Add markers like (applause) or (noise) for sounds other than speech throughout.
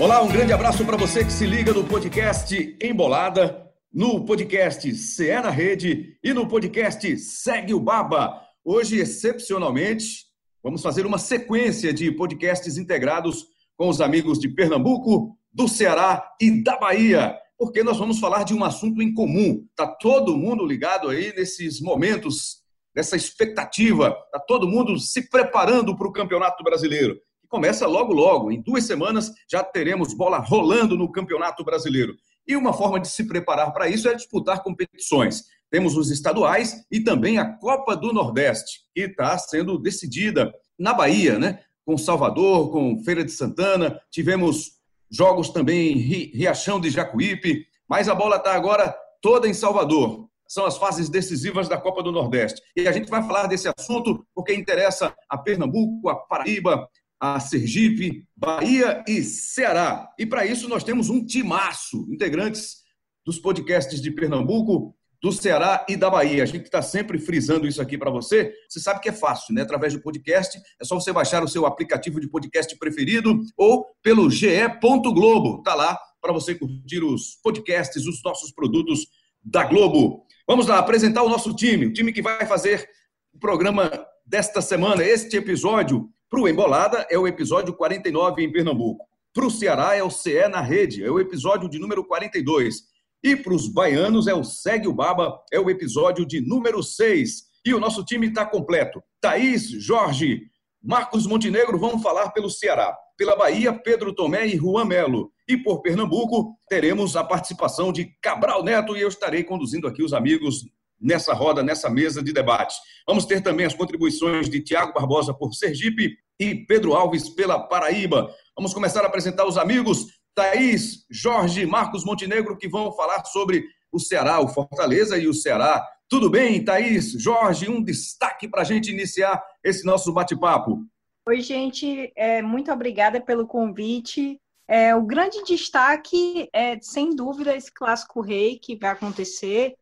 Olá, um grande abraço para você que se liga no podcast Embolada, no podcast CE na Rede e no podcast Segue o Baba. Hoje, excepcionalmente, vamos fazer uma sequência de podcasts integrados com os amigos de Pernambuco, do Ceará e da Bahia, porque nós vamos falar de um assunto em comum. Tá todo mundo ligado aí nesses momentos, nessa expectativa, tá todo mundo se preparando para o Campeonato Brasileiro começa logo, logo. Em duas semanas já teremos bola rolando no Campeonato Brasileiro. E uma forma de se preparar para isso é disputar competições. Temos os estaduais e também a Copa do Nordeste, que está sendo decidida na Bahia, né? Com Salvador, com Feira de Santana, tivemos jogos também em Riachão de Jacuípe, mas a bola está agora toda em Salvador. São as fases decisivas da Copa do Nordeste. E a gente vai falar desse assunto porque interessa a Pernambuco, a Paraíba, a Sergipe, Bahia e Ceará. E para isso nós temos um timaço, integrantes dos podcasts de Pernambuco, do Ceará e da Bahia. A gente está sempre frisando isso aqui para você. Você sabe que é fácil, né? Através do podcast, é só você baixar o seu aplicativo de podcast preferido ou pelo ge.globo. Tá lá para você curtir os podcasts, os nossos produtos da Globo. Vamos lá apresentar o nosso time, o time que vai fazer o programa desta semana, este episódio para o Embolada é o episódio 49 em Pernambuco. Para o Ceará é o CE na Rede, é o episódio de número 42. E para os baianos é o Segue o Baba, é o episódio de número 6. E o nosso time está completo. Thaís, Jorge, Marcos Montenegro vão falar pelo Ceará. Pela Bahia, Pedro Tomé e Juan Melo. E por Pernambuco, teremos a participação de Cabral Neto e eu estarei conduzindo aqui os amigos nessa roda, nessa mesa de debate. Vamos ter também as contribuições de Tiago Barbosa por Sergipe e Pedro Alves pela Paraíba. Vamos começar a apresentar os amigos Thaís, Jorge, Marcos Montenegro, que vão falar sobre o Ceará, o Fortaleza e o Ceará. Tudo bem, Thaís, Jorge? Um destaque para a gente iniciar esse nosso bate-papo. Oi, gente, é, muito obrigada pelo convite. É, o grande destaque é, sem dúvida, esse clássico rei que vai acontecer.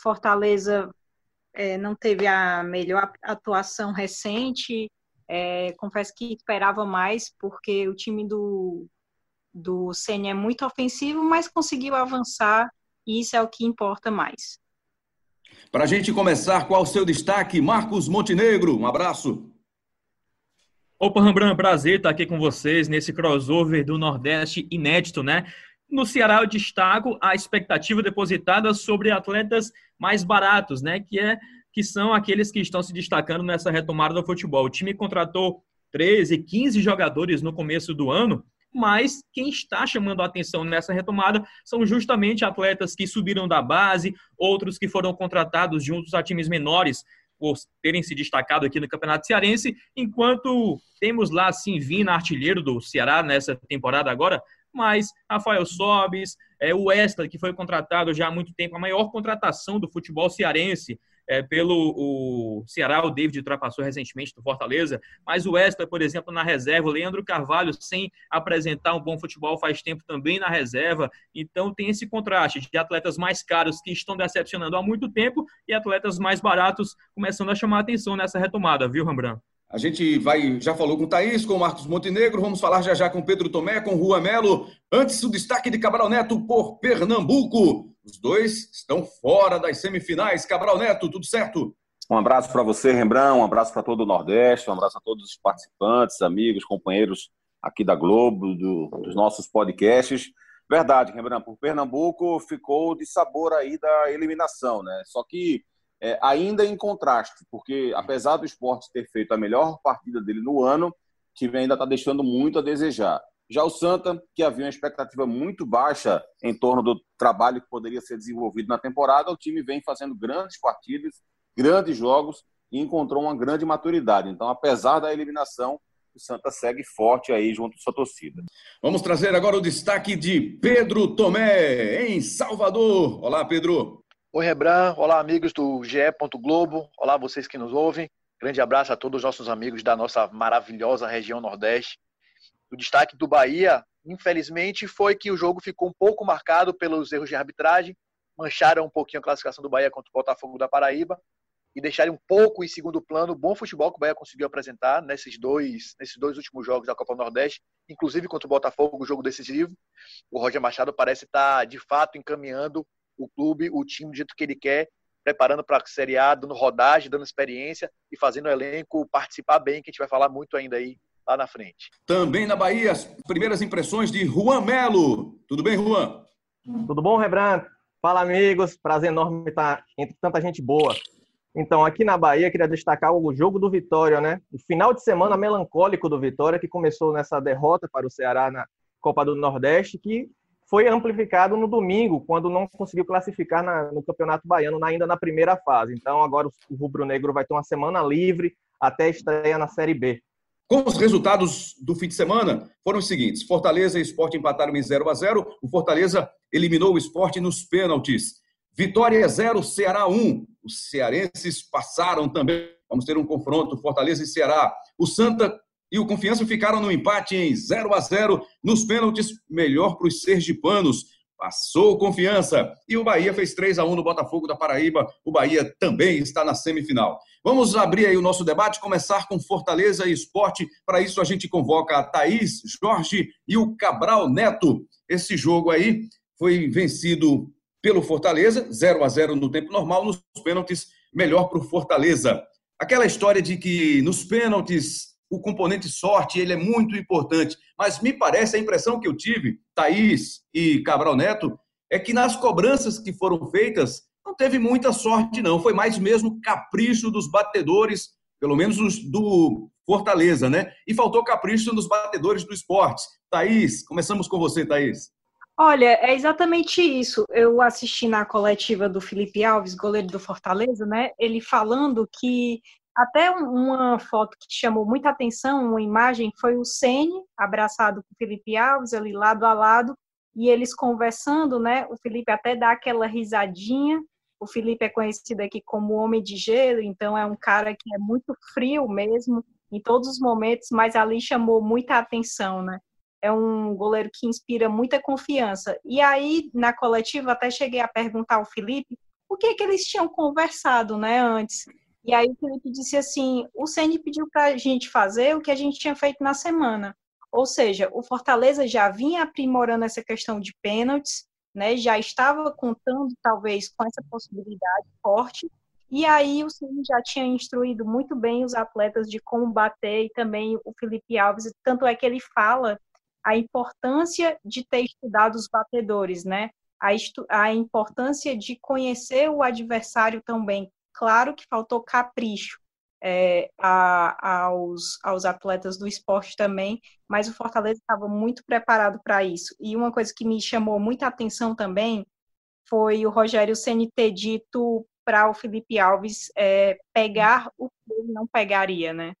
Fortaleza é, não teve a melhor atuação recente, é, confesso que esperava mais, porque o time do, do Senna é muito ofensivo, mas conseguiu avançar e isso é o que importa mais. Para a gente começar, qual o seu destaque? Marcos Montenegro, um abraço. Opa, Rambran, prazer estar aqui com vocês nesse crossover do Nordeste inédito, né? No Ceará, eu destaco a expectativa depositada sobre atletas mais baratos, né? Que é que são aqueles que estão se destacando nessa retomada do futebol. O time contratou 13, 15 jogadores no começo do ano, mas quem está chamando a atenção nessa retomada são justamente atletas que subiram da base, outros que foram contratados juntos a times menores por terem se destacado aqui no Campeonato Cearense, enquanto temos lá, sim, Vina, artilheiro do Ceará nessa temporada agora, mas Rafael Sobes, é, o Wesley, que foi contratado já há muito tempo, a maior contratação do futebol cearense, é, pelo o Ceará, o David ultrapassou recentemente do Fortaleza, mas o Wesley, por exemplo, na reserva, o Leandro Carvalho, sem apresentar um bom futebol faz tempo também na reserva, então tem esse contraste de atletas mais caros que estão decepcionando há muito tempo e atletas mais baratos começando a chamar atenção nessa retomada, viu, Rembrandt? A gente vai, já falou com o Thaís, com o Marcos Montenegro, vamos falar já já com Pedro Tomé, com Rua Melo. Antes, o destaque de Cabral Neto por Pernambuco. Os dois estão fora das semifinais. Cabral Neto, tudo certo? Um abraço para você, Rembrandt, um abraço para todo o Nordeste, um abraço a todos os participantes, amigos, companheiros aqui da Globo, do, dos nossos podcasts. Verdade, Rembrandt, por Pernambuco ficou de sabor aí da eliminação, né? Só que é, ainda em contraste, porque apesar do esporte ter feito a melhor partida dele no ano, time ainda está deixando muito a desejar. Já o Santa, que havia uma expectativa muito baixa em torno do trabalho que poderia ser desenvolvido na temporada, o time vem fazendo grandes partidas, grandes jogos e encontrou uma grande maturidade. Então, apesar da eliminação, o Santa segue forte aí junto à sua torcida. Vamos trazer agora o destaque de Pedro Tomé, em Salvador. Olá, Pedro. Oi, Rebran. Olá, amigos do GE. Globo. Olá, vocês que nos ouvem. Grande abraço a todos os nossos amigos da nossa maravilhosa região Nordeste. O destaque do Bahia, infelizmente, foi que o jogo ficou um pouco marcado pelos erros de arbitragem, mancharam um pouquinho a classificação do Bahia contra o Botafogo da Paraíba. e deixarem um pouco em segundo plano o bom futebol que o Bahia conseguiu apresentar nesses dois, nesses dois últimos jogos da Copa Nordeste, inclusive contra o Botafogo, o jogo decisivo. O Roger Machado parece estar, de fato, encaminhando o clube, o time do jeito que ele quer, preparando para a Série A, dando rodagem, dando experiência e fazendo o elenco participar bem, que a gente vai falar muito ainda aí lá na frente. Também na Bahia, as primeiras impressões de Juan Melo. Tudo bem, Juan? Tudo bom, Rebran? Fala, amigos. Prazer enorme estar entre tanta gente boa. Então, aqui na Bahia, queria destacar o jogo do Vitória, né? O final de semana melancólico do Vitória, que começou nessa derrota para o Ceará na Copa do Nordeste, que foi amplificado no domingo, quando não conseguiu classificar na, no Campeonato Baiano, ainda na primeira fase. Então, agora o Rubro Negro vai ter uma semana livre até estreia na Série B. Com os resultados do fim de semana, foram os seguintes: Fortaleza e Esporte empataram em 0 a 0 O Fortaleza eliminou o esporte nos pênaltis. Vitória 0, Ceará 1. Os cearenses passaram também. Vamos ter um confronto Fortaleza e Ceará. O Santa e o Confiança ficaram no empate em 0 a 0 nos pênaltis, melhor para os sergipanos. Passou confiança. E o Bahia fez 3 a 1 no Botafogo da Paraíba. O Bahia também está na semifinal. Vamos abrir aí o nosso debate, começar com Fortaleza e Esporte. Para isso, a gente convoca a Thaís, Jorge e o Cabral Neto. Esse jogo aí foi vencido pelo Fortaleza, 0 a 0 no tempo normal, nos pênaltis, melhor para o Fortaleza. Aquela história de que nos pênaltis o componente sorte ele é muito importante. Mas me parece, a impressão que eu tive, Thaís e Cabral Neto, é que nas cobranças que foram feitas, não teve muita sorte, não. Foi mais mesmo capricho dos batedores, pelo menos do Fortaleza, né? E faltou capricho nos batedores do esporte. Thaís, começamos com você, Thaís. Olha, é exatamente isso. Eu assisti na coletiva do Felipe Alves, goleiro do Fortaleza, né? Ele falando que até uma foto que chamou muita atenção, uma imagem, foi o Sene abraçado com o Felipe Alves, ali lado a lado, e eles conversando, né? O Felipe até dá aquela risadinha. O Felipe é conhecido aqui como Homem de Gelo, então é um cara que é muito frio mesmo, em todos os momentos, mas ali chamou muita atenção, né? É um goleiro que inspira muita confiança. E aí, na coletiva, até cheguei a perguntar ao Felipe o que, que eles tinham conversado, né, antes. E aí o Felipe disse assim: o Ceni pediu para a gente fazer o que a gente tinha feito na semana. Ou seja, o Fortaleza já vinha aprimorando essa questão de pênaltis, né? Já estava contando talvez com essa possibilidade forte. E aí o Ceni já tinha instruído muito bem os atletas de como bater e também o Felipe Alves, tanto é que ele fala a importância de ter estudado os batedores, né? A, a importância de conhecer o adversário também, Claro que faltou capricho é, a, aos, aos atletas do esporte também, mas o Fortaleza estava muito preparado para isso. E uma coisa que me chamou muita atenção também foi o Rogério Ceni ter dito para o Felipe Alves é, pegar o que ele não pegaria, né?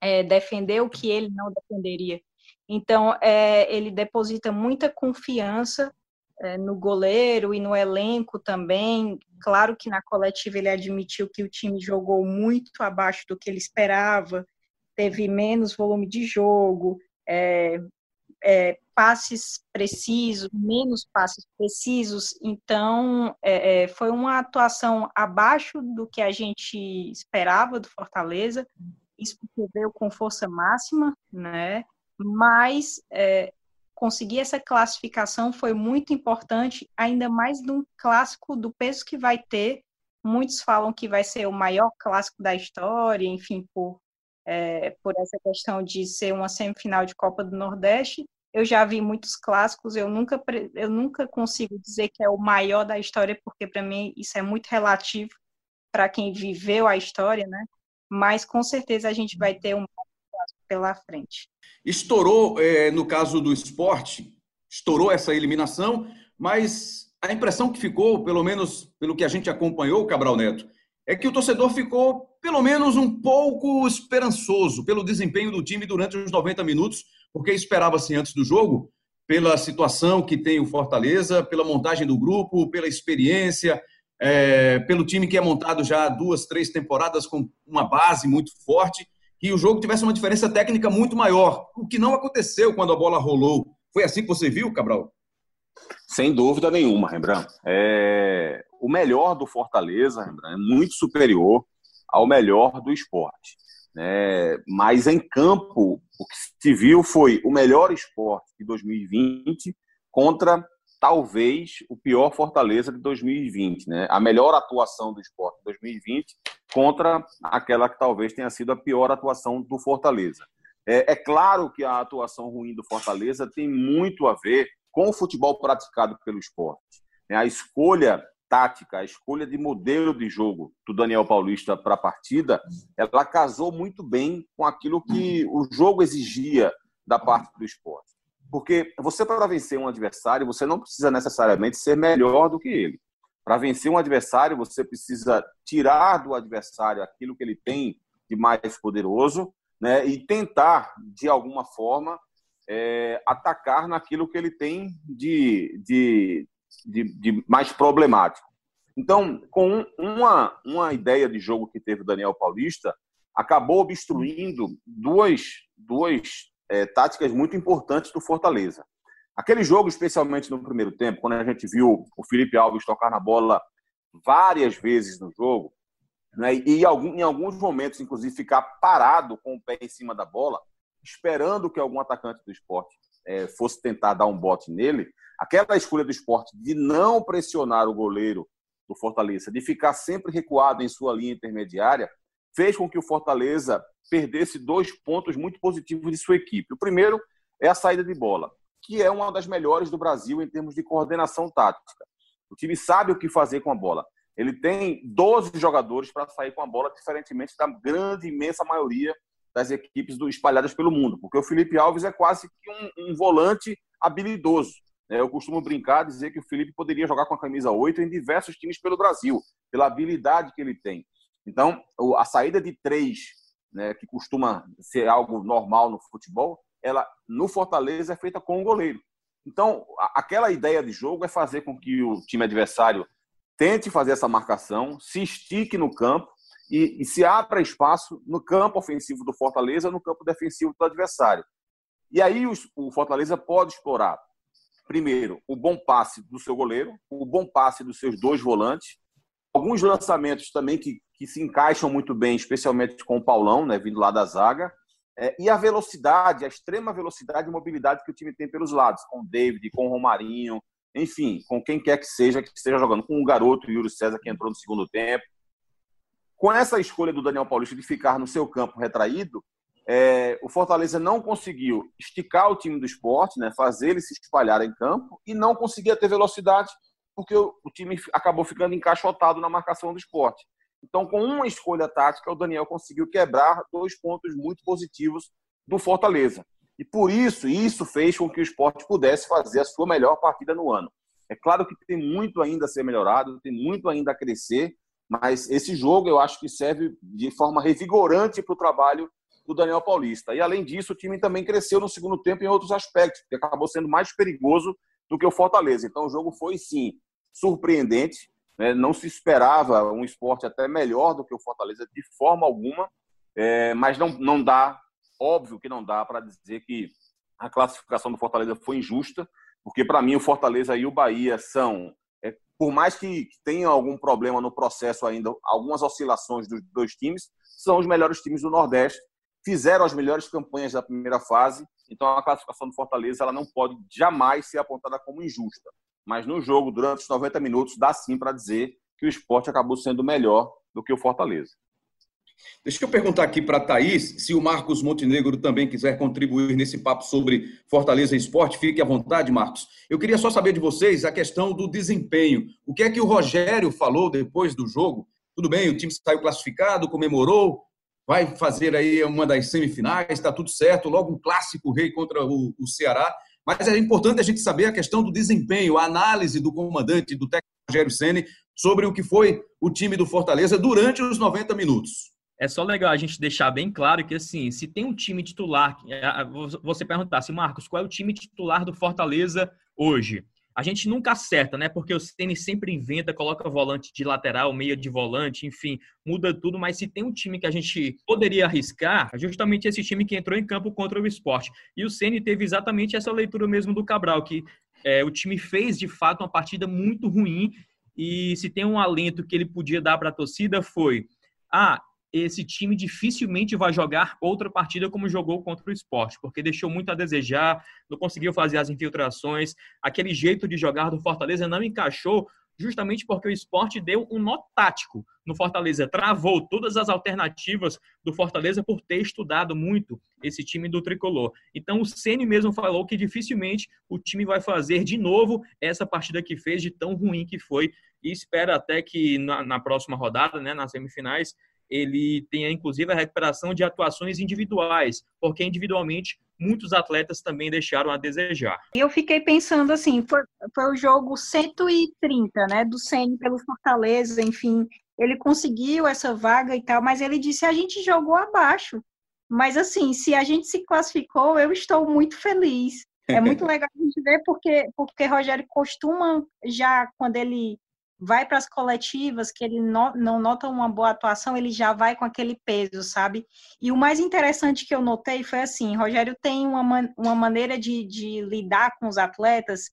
É, defender o que ele não defenderia. Então, é, ele deposita muita confiança é, no goleiro e no elenco também. Claro que na coletiva ele admitiu que o time jogou muito abaixo do que ele esperava, teve menos volume de jogo, é, é, passes precisos, menos passes precisos. Então, é, é, foi uma atuação abaixo do que a gente esperava do Fortaleza. Isso porque veio com força máxima, né? Mas é, conseguir essa classificação foi muito importante, ainda mais num clássico do peso que vai ter. Muitos falam que vai ser o maior clássico da história, enfim, por, é, por essa questão de ser uma semifinal de Copa do Nordeste. Eu já vi muitos clássicos, eu nunca, eu nunca consigo dizer que é o maior da história, porque para mim isso é muito relativo para quem viveu a história, né? Mas com certeza a gente vai ter um pela frente. Estourou, é, no caso do esporte, estourou essa eliminação, mas a impressão que ficou, pelo menos pelo que a gente acompanhou, Cabral Neto, é que o torcedor ficou pelo menos um pouco esperançoso pelo desempenho do time durante os 90 minutos, porque esperava-se antes do jogo, pela situação que tem o Fortaleza, pela montagem do grupo, pela experiência, é, pelo time que é montado já há duas, três temporadas com uma base muito forte que o jogo tivesse uma diferença técnica muito maior, o que não aconteceu quando a bola rolou. Foi assim que você viu, Cabral? Sem dúvida nenhuma, Rembrandt. É... O melhor do Fortaleza, Rembrandt, é muito superior ao melhor do esporte. Né? Mas em campo, o que se viu foi o melhor esporte de 2020 contra talvez o pior Fortaleza de 2020, né? A melhor atuação do esporte de 2020 contra aquela que talvez tenha sido a pior atuação do Fortaleza. É, é, claro que a atuação ruim do Fortaleza tem muito a ver com o futebol praticado pelo esporte. A escolha tática, a escolha de modelo de jogo do Daniel Paulista para a partida, ela casou muito bem com aquilo que o jogo exigia da parte do esporte. Porque você, para vencer um adversário, você não precisa necessariamente ser melhor do que ele. Para vencer um adversário, você precisa tirar do adversário aquilo que ele tem de mais poderoso né, e tentar, de alguma forma, é, atacar naquilo que ele tem de, de, de, de mais problemático. Então, com uma, uma ideia de jogo que teve o Daniel Paulista, acabou obstruindo duas, duas é, táticas muito importantes do Fortaleza. Aquele jogo, especialmente no primeiro tempo, quando a gente viu o Felipe Alves tocar na bola várias vezes no jogo, né, e em alguns momentos, inclusive, ficar parado com o pé em cima da bola, esperando que algum atacante do esporte é, fosse tentar dar um bote nele, aquela escolha do esporte de não pressionar o goleiro do Fortaleza, de ficar sempre recuado em sua linha intermediária, fez com que o Fortaleza perdesse dois pontos muito positivos de sua equipe. O primeiro é a saída de bola, que é uma das melhores do Brasil em termos de coordenação tática. O time sabe o que fazer com a bola. Ele tem 12 jogadores para sair com a bola, diferentemente da grande, imensa maioria das equipes do, espalhadas pelo mundo, porque o Felipe Alves é quase que um, um volante habilidoso. Né? Eu costumo brincar, dizer que o Felipe poderia jogar com a camisa 8 em diversos times pelo Brasil, pela habilidade que ele tem. Então, a saída de três né, que costuma ser algo normal no futebol, ela no Fortaleza é feita com o goleiro. Então, aquela ideia de jogo é fazer com que o time adversário tente fazer essa marcação, se estique no campo e, e se abra espaço no campo ofensivo do Fortaleza, no campo defensivo do adversário. E aí o, o Fortaleza pode explorar, primeiro, o bom passe do seu goleiro, o bom passe dos seus dois volantes, alguns lançamentos também que que se encaixam muito bem, especialmente com o Paulão, né, vindo lá da zaga, é, e a velocidade, a extrema velocidade e mobilidade que o time tem pelos lados, com o David, com o Romarinho, enfim, com quem quer que seja que esteja jogando, com o garoto Yuri César que entrou no segundo tempo. Com essa escolha do Daniel Paulista de ficar no seu campo retraído, é, o Fortaleza não conseguiu esticar o time do esporte, né, fazer ele se espalhar em campo e não conseguia ter velocidade porque o, time acabou ficando encaixotado na marcação do esporte. Então, com uma escolha tática, o Daniel conseguiu quebrar dois pontos muito positivos do Fortaleza. E por isso, isso fez com que o esporte pudesse fazer a sua melhor partida no ano. É claro que tem muito ainda a ser melhorado, tem muito ainda a crescer, mas esse jogo eu acho que serve de forma revigorante para o trabalho do Daniel Paulista. E além disso, o time também cresceu no segundo tempo em outros aspectos, porque acabou sendo mais perigoso do que o Fortaleza. Então o jogo foi sim surpreendente, né? Não se esperava um esporte até melhor do que o Fortaleza de forma alguma, é, mas não, não dá, óbvio que não dá para dizer que a classificação do Fortaleza foi injusta, porque para mim o Fortaleza e o Bahia são, é, por mais que, tenham algum problema no processo ainda, algumas oscilações dos dois times, são os melhores times do Nordeste, fizeram as melhores campanhas da primeira fase, então a classificação do Fortaleza ela não pode jamais ser apontada como injusta mas no jogo, durante os 90 minutos, dá sim para dizer que o esporte acabou sendo melhor do que o Fortaleza. Deixa eu perguntar aqui para a Thaís, se o Marcos Montenegro também quiser contribuir nesse papo sobre Fortaleza e Esporte, fique à vontade, Marcos. Eu queria só saber de vocês a questão do desempenho. O que é que o Rogério falou depois do jogo? Tudo bem, o time saiu classificado, comemorou, vai fazer aí uma das semifinais, está tudo certo, logo um clássico rei contra o, o Ceará. Mas é importante a gente saber a questão do desempenho, a análise do comandante, do técnico Rogério Ceni sobre o que foi o time do Fortaleza durante os 90 minutos. É só legal a gente deixar bem claro que, assim, se tem um time titular, você perguntar assim, Marcos, qual é o time titular do Fortaleza hoje? A gente nunca acerta, né? Porque o Ceni sempre inventa, coloca volante de lateral, meia de volante, enfim, muda tudo. Mas se tem um time que a gente poderia arriscar, é justamente esse time que entrou em campo contra o esporte. E o Ceni teve exatamente essa leitura mesmo do Cabral, que é, o time fez de fato uma partida muito ruim. E se tem um alento que ele podia dar para a torcida foi: ah, esse time dificilmente vai jogar outra partida como jogou contra o esporte, porque deixou muito a desejar, não conseguiu fazer as infiltrações, aquele jeito de jogar do Fortaleza não encaixou, justamente porque o esporte deu um nó tático no Fortaleza, travou todas as alternativas do Fortaleza por ter estudado muito esse time do tricolor. Então o Ceni mesmo falou que dificilmente o time vai fazer de novo essa partida que fez de tão ruim que foi e espera até que na, na próxima rodada, né, nas semifinais, ele tenha inclusive a recuperação de atuações individuais, porque individualmente muitos atletas também deixaram a desejar. Eu fiquei pensando assim, foi, foi o jogo 130, né, do CN pelo Fortaleza, enfim, ele conseguiu essa vaga e tal, mas ele disse a gente jogou abaixo. Mas assim, se a gente se classificou, eu estou muito feliz. É muito (laughs) legal a gente ver porque porque Rogério costuma já quando ele vai para as coletivas, que ele no, não nota uma boa atuação, ele já vai com aquele peso, sabe? E o mais interessante que eu notei foi assim, Rogério tem uma, uma maneira de, de lidar com os atletas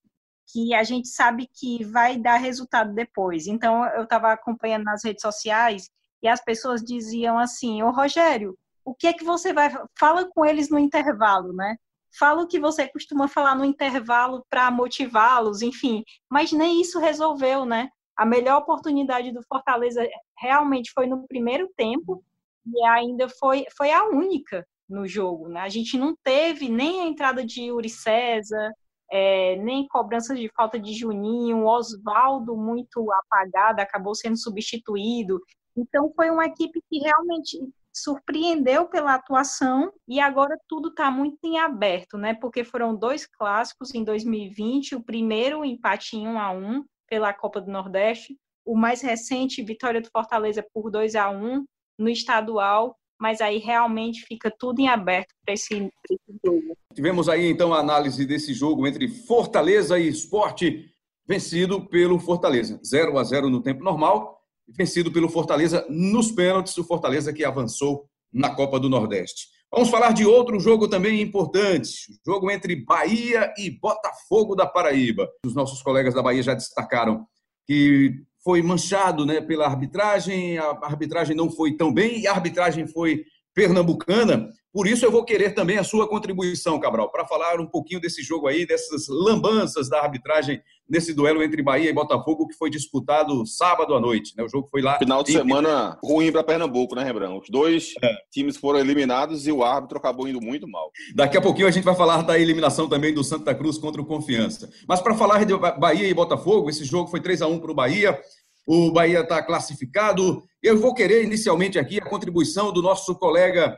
que a gente sabe que vai dar resultado depois. Então, eu estava acompanhando nas redes sociais e as pessoas diziam assim, ô Rogério, o que é que você vai... Fala com eles no intervalo, né? Fala o que você costuma falar no intervalo para motivá-los, enfim. Mas nem isso resolveu, né? A melhor oportunidade do Fortaleza realmente foi no primeiro tempo e ainda foi, foi a única no jogo. Né? A gente não teve nem a entrada de Yuri César, é, nem cobranças de falta de Juninho, Oswaldo muito apagado, acabou sendo substituído. Então foi uma equipe que realmente surpreendeu pela atuação e agora tudo está muito em aberto, né? Porque foram dois clássicos em 2020, o primeiro empate em 1 a 1 pela Copa do Nordeste. O mais recente, vitória do Fortaleza por 2 a 1 no estadual, mas aí realmente fica tudo em aberto para esse, esse jogo. Tivemos aí então a análise desse jogo entre Fortaleza e Esporte, vencido pelo Fortaleza, 0 a 0 no tempo normal, vencido pelo Fortaleza nos pênaltis, o Fortaleza que avançou na Copa do Nordeste. Vamos falar de outro jogo também importante, o jogo entre Bahia e Botafogo da Paraíba. Os nossos colegas da Bahia já destacaram que foi manchado né, pela arbitragem, a arbitragem não foi tão bem e a arbitragem foi pernambucana. Por isso eu vou querer também a sua contribuição, Cabral, para falar um pouquinho desse jogo aí, dessas lambanças da arbitragem nesse duelo entre Bahia e Botafogo que foi disputado sábado à noite. Né? O jogo foi lá. Final de semana ruim para Pernambuco, né, Rebrão? Os dois é. times foram eliminados e o árbitro acabou indo muito mal. Daqui a pouquinho a gente vai falar da eliminação também do Santa Cruz contra o Confiança. Mas para falar de Bahia e Botafogo, esse jogo foi 3 a 1 para o Bahia. O Bahia está classificado. Eu vou querer inicialmente aqui a contribuição do nosso colega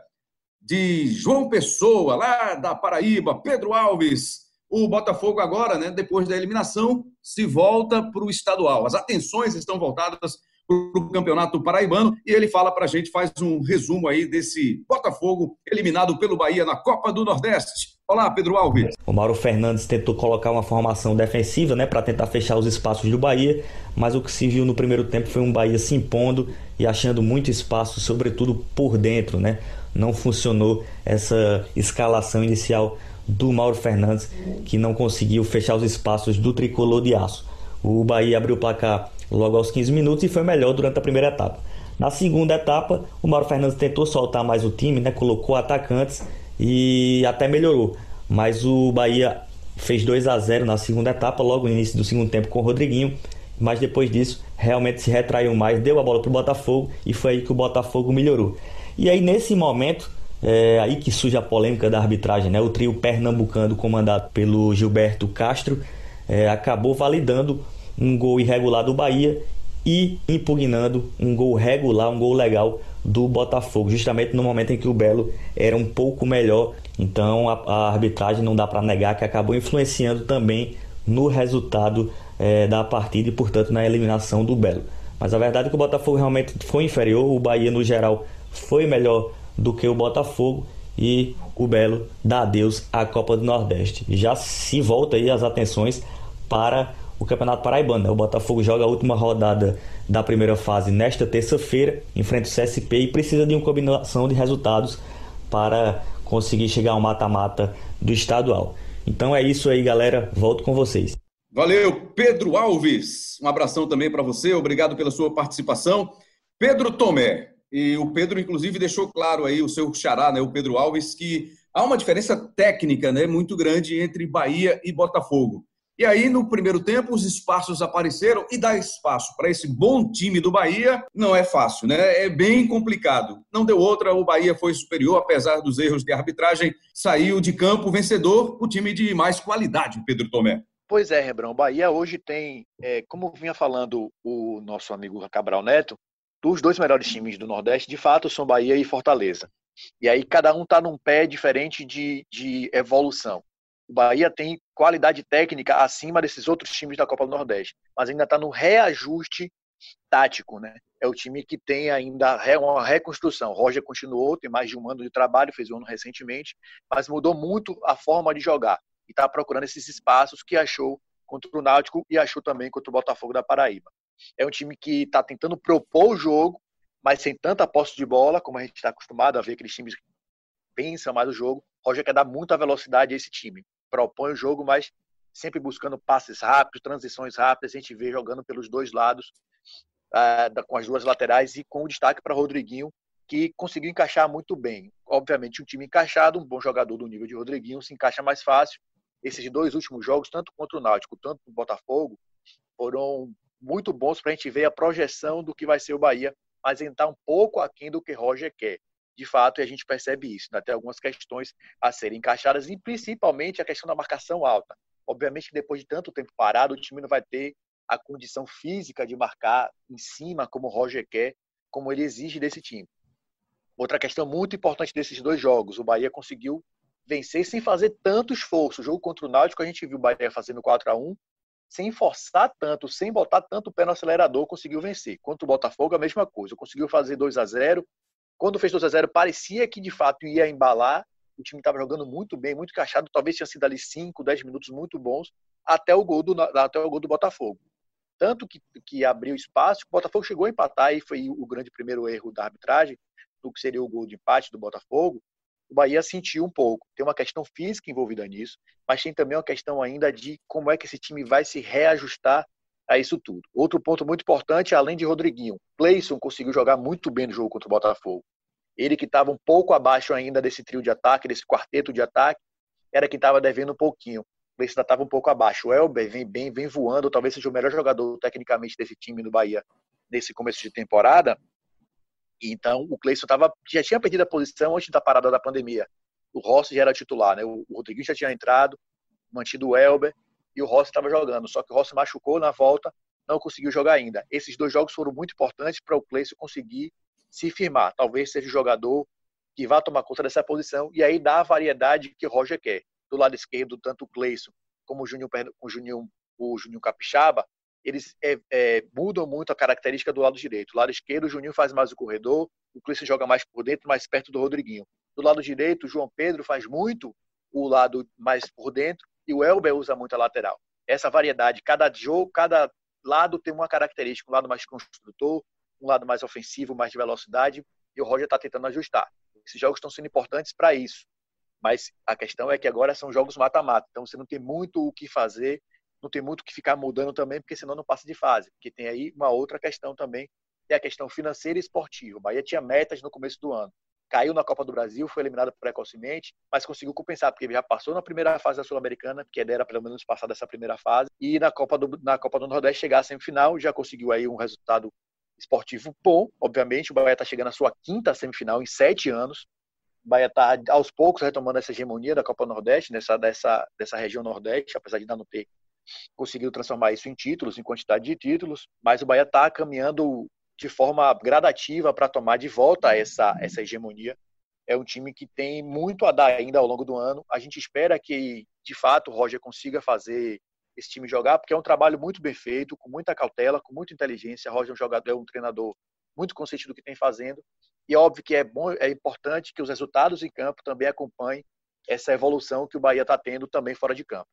de João Pessoa, lá da Paraíba, Pedro Alves. O Botafogo agora, né, depois da eliminação, se volta para o estadual. As atenções estão voltadas para o Campeonato Paraibano e ele fala para a gente, faz um resumo aí desse Botafogo eliminado pelo Bahia na Copa do Nordeste. Olá, Pedro Alves. O Mauro Fernandes tentou colocar uma formação defensiva né, para tentar fechar os espaços do Bahia, mas o que se viu no primeiro tempo foi um Bahia se impondo e achando muito espaço, sobretudo por dentro. Né? não funcionou essa escalação inicial do Mauro Fernandes, que não conseguiu fechar os espaços do tricolor de aço. O Bahia abriu o placar logo aos 15 minutos e foi melhor durante a primeira etapa. Na segunda etapa, o Mauro Fernandes tentou soltar mais o time, né? colocou atacantes e até melhorou. Mas o Bahia fez 2 a 0 na segunda etapa, logo no início do segundo tempo com o Rodriguinho. Mas depois disso, realmente se retraiu mais, deu a bola para o Botafogo e foi aí que o Botafogo melhorou. E aí, nesse momento, é aí que surge a polêmica da arbitragem, né? O trio pernambucano comandado pelo Gilberto Castro é, acabou validando um gol irregular do Bahia e impugnando um gol regular, um gol legal do Botafogo, justamente no momento em que o Belo era um pouco melhor. Então a, a arbitragem não dá para negar que acabou influenciando também no resultado é, da partida e, portanto, na eliminação do Belo. Mas a verdade é que o Botafogo realmente foi inferior, o Bahia, no geral, foi melhor do que o Botafogo e o Belo dá adeus à Copa do Nordeste. Já se volta aí as atenções para o Campeonato Paraibano. Né? O Botafogo joga a última rodada da primeira fase nesta terça-feira, enfrenta o CSP e precisa de uma combinação de resultados para conseguir chegar ao mata-mata do estadual. Então é isso aí, galera. Volto com vocês. Valeu, Pedro Alves. Um abração também para você. Obrigado pela sua participação. Pedro Tomé. E o Pedro, inclusive, deixou claro aí, o seu xará, né, o Pedro Alves, que há uma diferença técnica né, muito grande entre Bahia e Botafogo. E aí, no primeiro tempo, os espaços apareceram e dar espaço para esse bom time do Bahia não é fácil, né? É bem complicado. Não deu outra, o Bahia foi superior, apesar dos erros de arbitragem, saiu de campo vencedor, o time de mais qualidade, Pedro Tomé. Pois é, Rebrão. O Bahia hoje tem, é, como vinha falando o nosso amigo Cabral Neto, dos dois melhores times do Nordeste, de fato, são Bahia e Fortaleza. E aí cada um está num pé diferente de, de evolução. O Bahia tem qualidade técnica acima desses outros times da Copa do Nordeste, mas ainda está no reajuste tático, né? É o time que tem ainda uma reconstrução. O Roger continuou, tem mais de um ano de trabalho, fez um ano recentemente, mas mudou muito a forma de jogar e está procurando esses espaços que achou contra o Náutico e achou também contra o Botafogo da Paraíba. É um time que está tentando propor o jogo, mas sem tanta posse de bola, como a gente está acostumado a ver aqueles times que pensam mais o jogo. O Roger quer dar muita velocidade a esse time propõe o jogo, mas sempre buscando passes rápidos, transições rápidas. A gente vê jogando pelos dois lados, uh, com as duas laterais e com destaque para Rodriguinho, que conseguiu encaixar muito bem. Obviamente, um time encaixado, um bom jogador do nível de Rodriguinho, se encaixa mais fácil. Esses dois últimos jogos, tanto contra o Náutico, tanto o Botafogo, foram muito bons para a gente ver a projeção do que vai ser o Bahia, mas entrar um pouco aquém do que Roger quer de fato, e a gente percebe isso. Né? Tem algumas questões a serem encaixadas, e principalmente a questão da marcação alta. Obviamente que depois de tanto tempo parado, o time não vai ter a condição física de marcar em cima, como o Roger quer, como ele exige desse time. Outra questão muito importante desses dois jogos, o Bahia conseguiu vencer sem fazer tanto esforço. O jogo contra o Náutico, a gente viu o Bahia fazendo 4 a 1 sem forçar tanto, sem botar tanto o pé no acelerador, conseguiu vencer. Contra o Botafogo, a mesma coisa. Conseguiu fazer 2 a 0 quando fez 2 a 0 parecia que de fato ia embalar. O time estava jogando muito bem, muito encaixado. Talvez tinha sido ali 5, 10 minutos muito bons até o gol do, até o gol do Botafogo. Tanto que, que abriu espaço, o Botafogo chegou a empatar e foi o grande primeiro erro da arbitragem, do que seria o gol de empate do Botafogo. O Bahia sentiu um pouco. Tem uma questão física envolvida nisso, mas tem também uma questão ainda de como é que esse time vai se reajustar a isso tudo. Outro ponto muito importante, além de Rodriguinho, Cleison conseguiu jogar muito bem no jogo contra o Botafogo. Ele que estava um pouco abaixo ainda desse trio de ataque, desse quarteto de ataque, era quem estava devendo um pouquinho. Cleison estava um pouco abaixo. O Elber vem bem, vem voando, talvez seja o melhor jogador tecnicamente desse time no Bahia nesse começo de temporada. Então, o Cleison tava, já tinha perdido a posição antes da parada da pandemia. O Rossi já era titular, né? O Rodriguinho já tinha entrado, mantido o Elber e o Rossi estava jogando. Só que o Rossi machucou na volta, não conseguiu jogar ainda. Esses dois jogos foram muito importantes para o Cleison conseguir se firmar. Talvez seja o jogador que vá tomar conta dessa posição e aí dá a variedade que o Roger quer. Do lado esquerdo, tanto o Cleison como o Juninho, o Juninho, o Juninho Capixaba, eles é, é, mudam muito a característica do lado direito. Do lado esquerdo, o Juninho faz mais o corredor, o Cleison joga mais por dentro, mais perto do Rodriguinho. Do lado direito, o João Pedro faz muito o lado mais por dentro e o Elber usa muito a lateral. Essa variedade, cada jogo, cada lado tem uma característica, um lado mais construtor, um lado mais ofensivo, mais de velocidade, e o Roger está tentando ajustar. Esses jogos estão sendo importantes para isso. Mas a questão é que agora são jogos mata-mata, então você não tem muito o que fazer, não tem muito que ficar mudando também, porque senão não passa de fase. Porque tem aí uma outra questão também, que é a questão financeira e esportiva. O Bahia tinha metas no começo do ano caiu na Copa do Brasil, foi eliminado precocemente, mas conseguiu compensar, porque já passou na primeira fase da Sul-Americana, que era pelo menos passar dessa primeira fase, e na Copa do, na Copa do Nordeste chegar à semifinal, já conseguiu aí um resultado esportivo bom, obviamente, o Bahia está chegando à sua quinta semifinal em sete anos, Bahia está aos poucos retomando essa hegemonia da Copa Nordeste, nessa, dessa, dessa região Nordeste, apesar de ainda não ter conseguido transformar isso em títulos, em quantidade de títulos, mas o Bahia está caminhando de forma gradativa para tomar de volta essa, essa hegemonia. É um time que tem muito a dar ainda ao longo do ano. A gente espera que, de fato, o Roger consiga fazer esse time jogar, porque é um trabalho muito bem feito, com muita cautela, com muita inteligência. O Roger é um jogador, é um treinador muito consciente do que tem fazendo. E é óbvio que é bom, é importante que os resultados em campo também acompanhem essa evolução que o Bahia está tendo também fora de campo.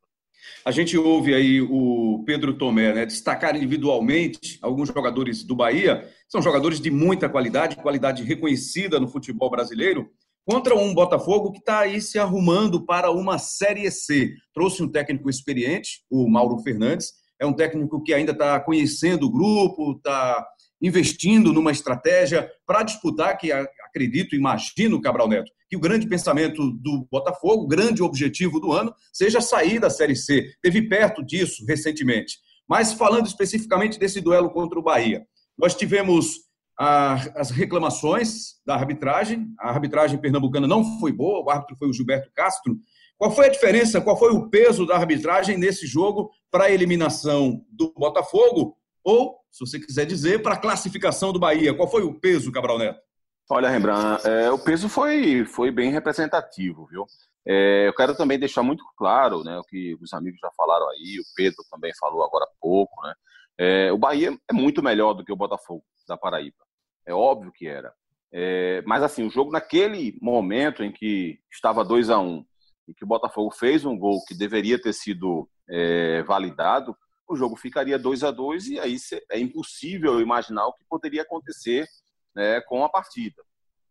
A gente ouve aí o Pedro Tomé né, destacar individualmente alguns jogadores do Bahia, são jogadores de muita qualidade, qualidade reconhecida no futebol brasileiro, contra um Botafogo que está aí se arrumando para uma Série C. Trouxe um técnico experiente, o Mauro Fernandes, é um técnico que ainda está conhecendo o grupo, está investindo numa estratégia para disputar, que acredito, imagino, Cabral Neto, que o grande pensamento do Botafogo, o grande objetivo do ano, seja sair da Série C. Teve perto disso recentemente. Mas falando especificamente desse duelo contra o Bahia, nós tivemos as reclamações da arbitragem. A arbitragem pernambucana não foi boa, o árbitro foi o Gilberto Castro. Qual foi a diferença, qual foi o peso da arbitragem nesse jogo para a eliminação do Botafogo? Ou, se você quiser dizer, para a classificação do Bahia? Qual foi o peso, Cabral Neto? Olha, Rembrandt, é, o peso foi, foi bem representativo, viu? É, eu quero também deixar muito claro né, o que os amigos já falaram aí, o Pedro também falou agora há pouco, né? É, o Bahia é muito melhor do que o Botafogo da Paraíba. É óbvio que era. É, mas assim, o jogo naquele momento em que estava 2 a 1 um, e que o Botafogo fez um gol que deveria ter sido é, validado, o jogo ficaria 2 a 2 e aí é impossível imaginar o que poderia acontecer né, com a partida.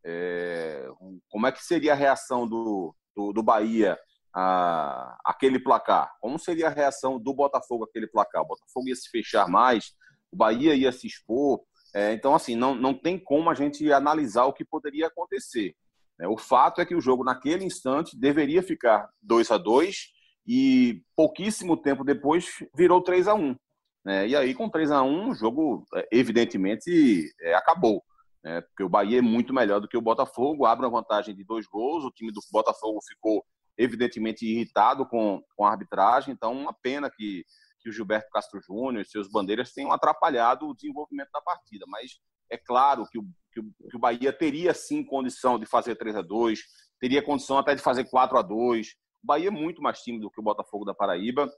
É, como é que seria a reação do, do, do Bahia a, aquele placar? Como seria a reação do Botafogo aquele placar? O Botafogo ia se fechar mais, o Bahia ia se expor. É, então, assim, não, não tem como a gente analisar o que poderia acontecer. É, o fato é que o jogo, naquele instante, deveria ficar 2 a 2 e pouquíssimo tempo depois virou 3 a 1 né? E aí, com 3 a 1 o jogo, é, evidentemente, é, acabou. Né? Porque o Bahia é muito melhor do que o Botafogo, abre uma vantagem de dois gols. O time do Botafogo ficou evidentemente irritado com, com a arbitragem, então uma pena que, que o Gilberto Castro Júnior e seus bandeiras tenham atrapalhado o desenvolvimento da partida, mas é claro que o, que o, que o Bahia teria sim condição de fazer 3 a 2 teria condição até de fazer 4 a 2 O Bahia é muito mais time do que o Botafogo da Paraíba.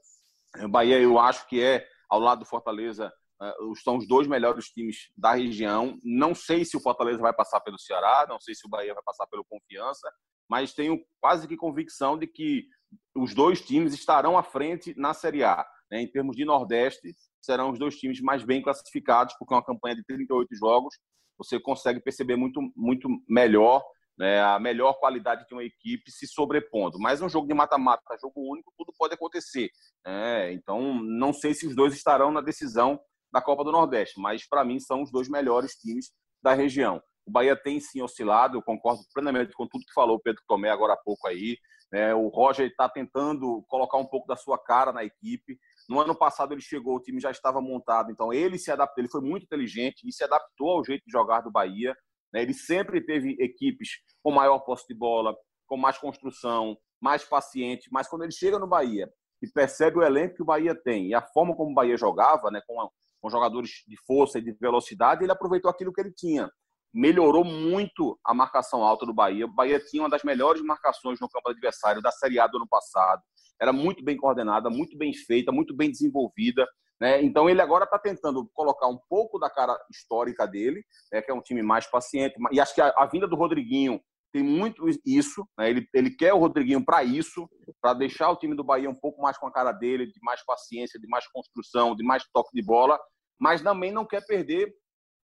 O Bahia, eu acho que é, ao lado do Fortaleza, eh, são os dois melhores times da região. Não sei se o Fortaleza vai passar pelo Ceará, não sei se o Bahia vai passar pelo Confiança, mas tenho quase que convicção de que os dois times estarão à frente na Série A. Né? Em termos de Nordeste, serão os dois times mais bem classificados, porque é uma campanha de 38 jogos, você consegue perceber muito, muito melhor né, a melhor qualidade de uma equipe se sobrepondo. Mas um jogo de mata-mata, jogo único, tudo pode acontecer. Né? Então, não sei se os dois estarão na decisão da Copa do Nordeste, mas para mim são os dois melhores times da região. O Bahia tem sim oscilado, eu concordo plenamente com tudo que falou o Pedro Tomé agora há pouco aí. Né? O Roger está tentando colocar um pouco da sua cara na equipe. No ano passado ele chegou, o time já estava montado, então ele se adaptou, ele foi muito inteligente e se adaptou ao jeito de jogar do Bahia. Né? Ele sempre teve equipes com maior posse de bola, com mais construção, mais paciente, mas quando ele chega no Bahia e percebe o elenco que o Bahia tem e a forma como o Bahia jogava, né, com, com jogadores de força e de velocidade, ele aproveitou aquilo que ele tinha melhorou muito a marcação alta do Bahia. O Bahia tinha uma das melhores marcações no campo adversário da Série A do ano passado. Era muito bem coordenada, muito bem feita, muito bem desenvolvida. Né? Então ele agora está tentando colocar um pouco da cara histórica dele, né? que é um time mais paciente. E acho que a, a vinda do Rodriguinho tem muito isso. Né? Ele, ele quer o Rodriguinho para isso, para deixar o time do Bahia um pouco mais com a cara dele, de mais paciência, de mais construção, de mais toque de bola, mas também não quer perder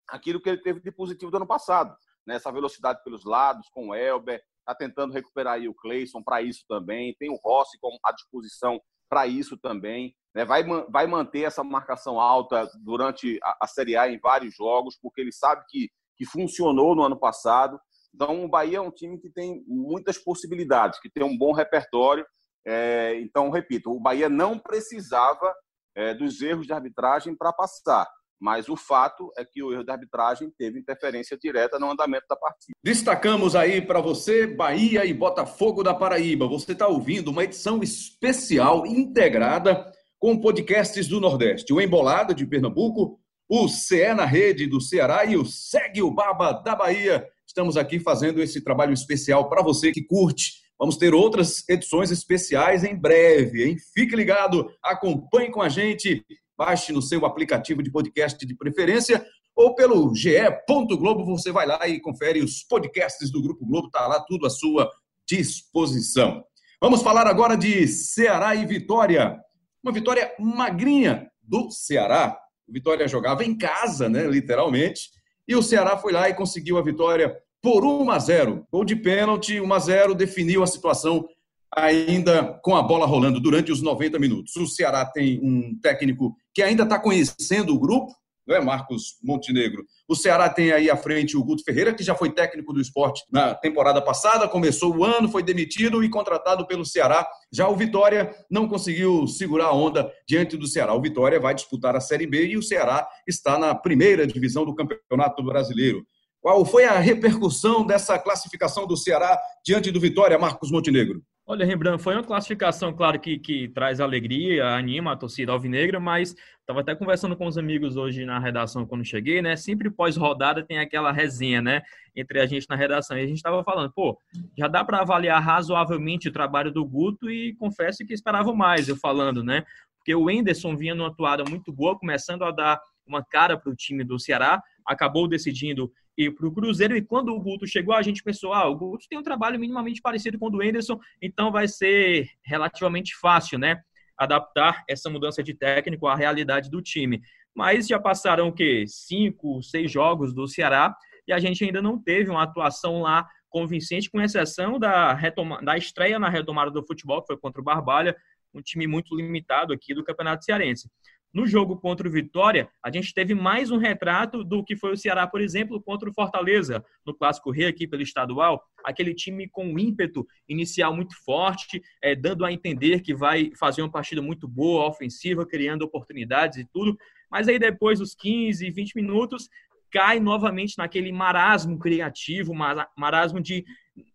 aquilo que ele teve de positivo do ano passado. Né? Essa velocidade pelos lados, com o Elber, está tentando recuperar aí o Cleison para isso também, tem o Rossi à disposição para isso também. Né? Vai, vai manter essa marcação alta durante a, a Série A em vários jogos, porque ele sabe que, que funcionou no ano passado. Então, o Bahia é um time que tem muitas possibilidades, que tem um bom repertório. É, então, repito, o Bahia não precisava é, dos erros de arbitragem para passar. Mas o fato é que o erro da arbitragem teve interferência direta no andamento da partida. Destacamos aí para você Bahia e Botafogo da Paraíba. Você está ouvindo uma edição especial integrada com podcasts do Nordeste. O Embolada de Pernambuco, o CE na Rede do Ceará e o Segue o Baba da Bahia. Estamos aqui fazendo esse trabalho especial para você que curte. Vamos ter outras edições especiais em breve, hein? Fique ligado, acompanhe com a gente baixe no seu aplicativo de podcast de preferência ou pelo ge.globo, você vai lá e confere os podcasts do Grupo Globo, tá lá tudo à sua disposição. Vamos falar agora de Ceará e Vitória. Uma vitória magrinha do Ceará. O Vitória jogava em casa, né, literalmente, e o Ceará foi lá e conseguiu a vitória por 1 a 0. Gol de pênalti, 1 a 0 definiu a situação ainda com a bola rolando durante os 90 minutos. O Ceará tem um técnico que ainda está conhecendo o grupo, não é, Marcos Montenegro? O Ceará tem aí à frente o Guto Ferreira, que já foi técnico do esporte na temporada passada, começou o ano, foi demitido e contratado pelo Ceará. Já o Vitória não conseguiu segurar a onda diante do Ceará. O Vitória vai disputar a Série B e o Ceará está na primeira divisão do Campeonato Brasileiro. Qual foi a repercussão dessa classificação do Ceará diante do Vitória, Marcos Montenegro? Olha, Rembrandt, foi uma classificação, claro, que, que traz alegria, anima a torcida alvinegra, mas estava até conversando com os amigos hoje na redação quando cheguei, né? Sempre pós-rodada tem aquela resenha, né? Entre a gente na redação. E a gente estava falando, pô, já dá para avaliar razoavelmente o trabalho do Guto e confesso que esperava mais, eu falando, né? Porque o Enderson vinha numa atuada muito boa, começando a dar uma cara para o time do Ceará, acabou decidindo ir para o Cruzeiro. E quando o Guto chegou, a gente pensou: ah, o Guto tem um trabalho minimamente parecido com o do Anderson, então vai ser relativamente fácil, né? Adaptar essa mudança de técnico à realidade do time. Mas já passaram o quê? Cinco, seis jogos do Ceará e a gente ainda não teve uma atuação lá convincente, com exceção da, retoma da estreia na retomada do futebol, que foi contra o Barbalha, um time muito limitado aqui do Campeonato Cearense. No jogo contra o Vitória, a gente teve mais um retrato do que foi o Ceará, por exemplo, contra o Fortaleza, no Clássico Rei aqui pelo estadual. Aquele time com ímpeto inicial muito forte, é, dando a entender que vai fazer uma partida muito boa, ofensiva, criando oportunidades e tudo. Mas aí depois dos 15, 20 minutos, cai novamente naquele marasmo criativo, marasmo de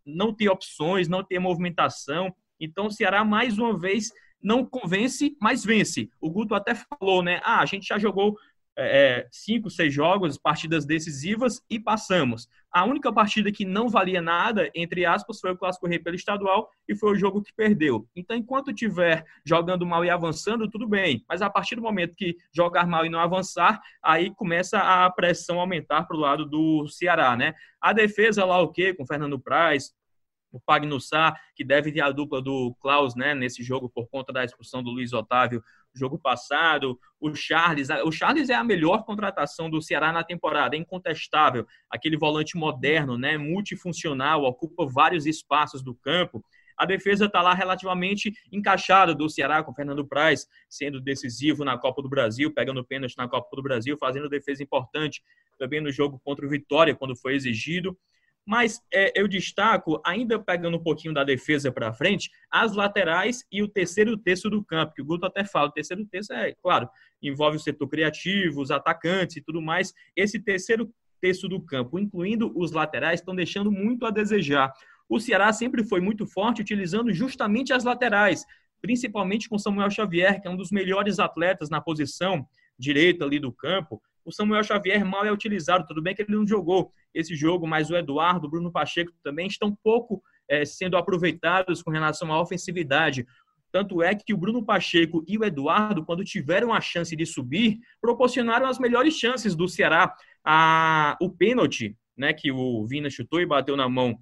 não ter opções, não ter movimentação. Então o Ceará, mais uma vez, não convence, mas vence. O Guto até falou, né? Ah, a gente já jogou é, é, cinco, seis jogos, partidas decisivas e passamos. A única partida que não valia nada, entre aspas, foi o Clássico Rei pelo estadual e foi o jogo que perdeu. Então, enquanto tiver jogando mal e avançando, tudo bem. Mas a partir do momento que jogar mal e não avançar, aí começa a pressão aumentar para o lado do Ceará, né? A defesa lá o quê? Com Fernando Praz, o Pagnussá, que deve ter a dupla do Klaus né, nesse jogo por conta da expulsão do Luiz Otávio jogo passado, o Charles, o Charles é a melhor contratação do Ceará na temporada, é incontestável, aquele volante moderno, né, multifuncional, ocupa vários espaços do campo. A defesa está lá relativamente encaixada do Ceará, com Fernando Praz sendo decisivo na Copa do Brasil, pegando pênalti na Copa do Brasil, fazendo defesa importante também no jogo contra o Vitória, quando foi exigido. Mas é, eu destaco, ainda pegando um pouquinho da defesa para frente, as laterais e o terceiro terço do campo, que o Guto até fala. O terceiro terço é, claro, envolve o setor criativo, os atacantes e tudo mais. Esse terceiro terço do campo, incluindo os laterais, estão deixando muito a desejar. O Ceará sempre foi muito forte utilizando justamente as laterais, principalmente com Samuel Xavier, que é um dos melhores atletas na posição direita ali do campo, o Samuel Xavier mal é utilizado. Tudo bem que ele não jogou esse jogo, mas o Eduardo, o Bruno Pacheco também estão pouco é, sendo aproveitados com relação à ofensividade. Tanto é que o Bruno Pacheco e o Eduardo, quando tiveram a chance de subir, proporcionaram as melhores chances do Ceará. A, o pênalti né, que o Vina chutou e bateu na mão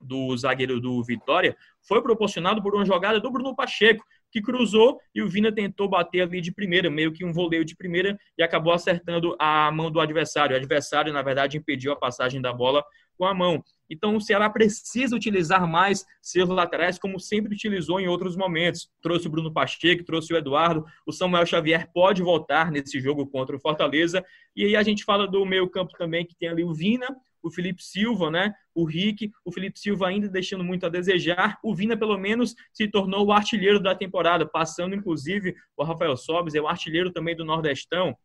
do zagueiro do Vitória foi proporcionado por uma jogada do Bruno Pacheco que cruzou e o Vina tentou bater ali de primeira, meio que um voleio de primeira e acabou acertando a mão do adversário. O adversário, na verdade, impediu a passagem da bola com a mão. Então o Ceará precisa utilizar mais seus laterais, como sempre utilizou em outros momentos. Trouxe o Bruno Pacheco, trouxe o Eduardo, o Samuel Xavier pode voltar nesse jogo contra o Fortaleza. E aí a gente fala do meio campo também, que tem ali o Vina, o Felipe Silva, né? O Rick, o Felipe Silva ainda deixando muito a desejar. O Vina, pelo menos, se tornou o artilheiro da temporada, passando, inclusive, o Rafael Sobes, é o artilheiro também do Nordestão.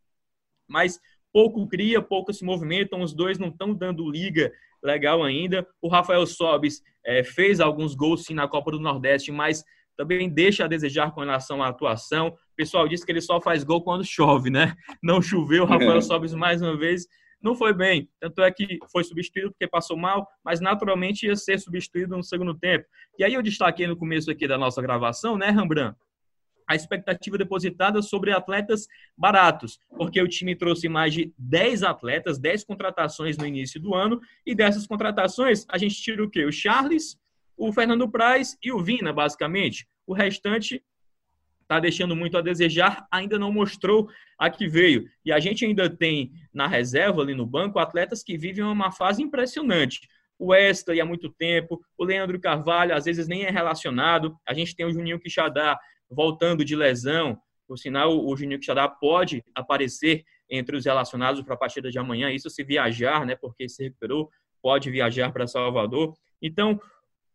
Mas pouco cria, pouco se movimentam, os dois não estão dando liga legal ainda. O Rafael Sobes é, fez alguns gols sim na Copa do Nordeste, mas também deixa a desejar com relação à atuação. O pessoal disse que ele só faz gol quando chove, né? Não choveu, o Rafael (laughs) Sobes mais uma vez não foi bem. Tanto é que foi substituído porque passou mal, mas naturalmente ia ser substituído no segundo tempo. E aí eu destaquei no começo aqui da nossa gravação, né, Rembrandt? A expectativa depositada sobre atletas baratos, porque o time trouxe mais de 10 atletas, 10 contratações no início do ano, e dessas contratações a gente tira o quê? O Charles, o Fernando Praz e o Vina, basicamente. O restante está deixando muito a desejar, ainda não mostrou a que veio. E a gente ainda tem na reserva, ali no banco, atletas que vivem uma fase impressionante. O Wesley há muito tempo, o Leandro Carvalho às vezes nem é relacionado. A gente tem o Juninho Quixadá voltando de lesão. Por sinal, o Juninho Quixadá pode aparecer entre os relacionados para a partida de amanhã. Isso se viajar, né? Porque se recuperou, pode viajar para Salvador. Então,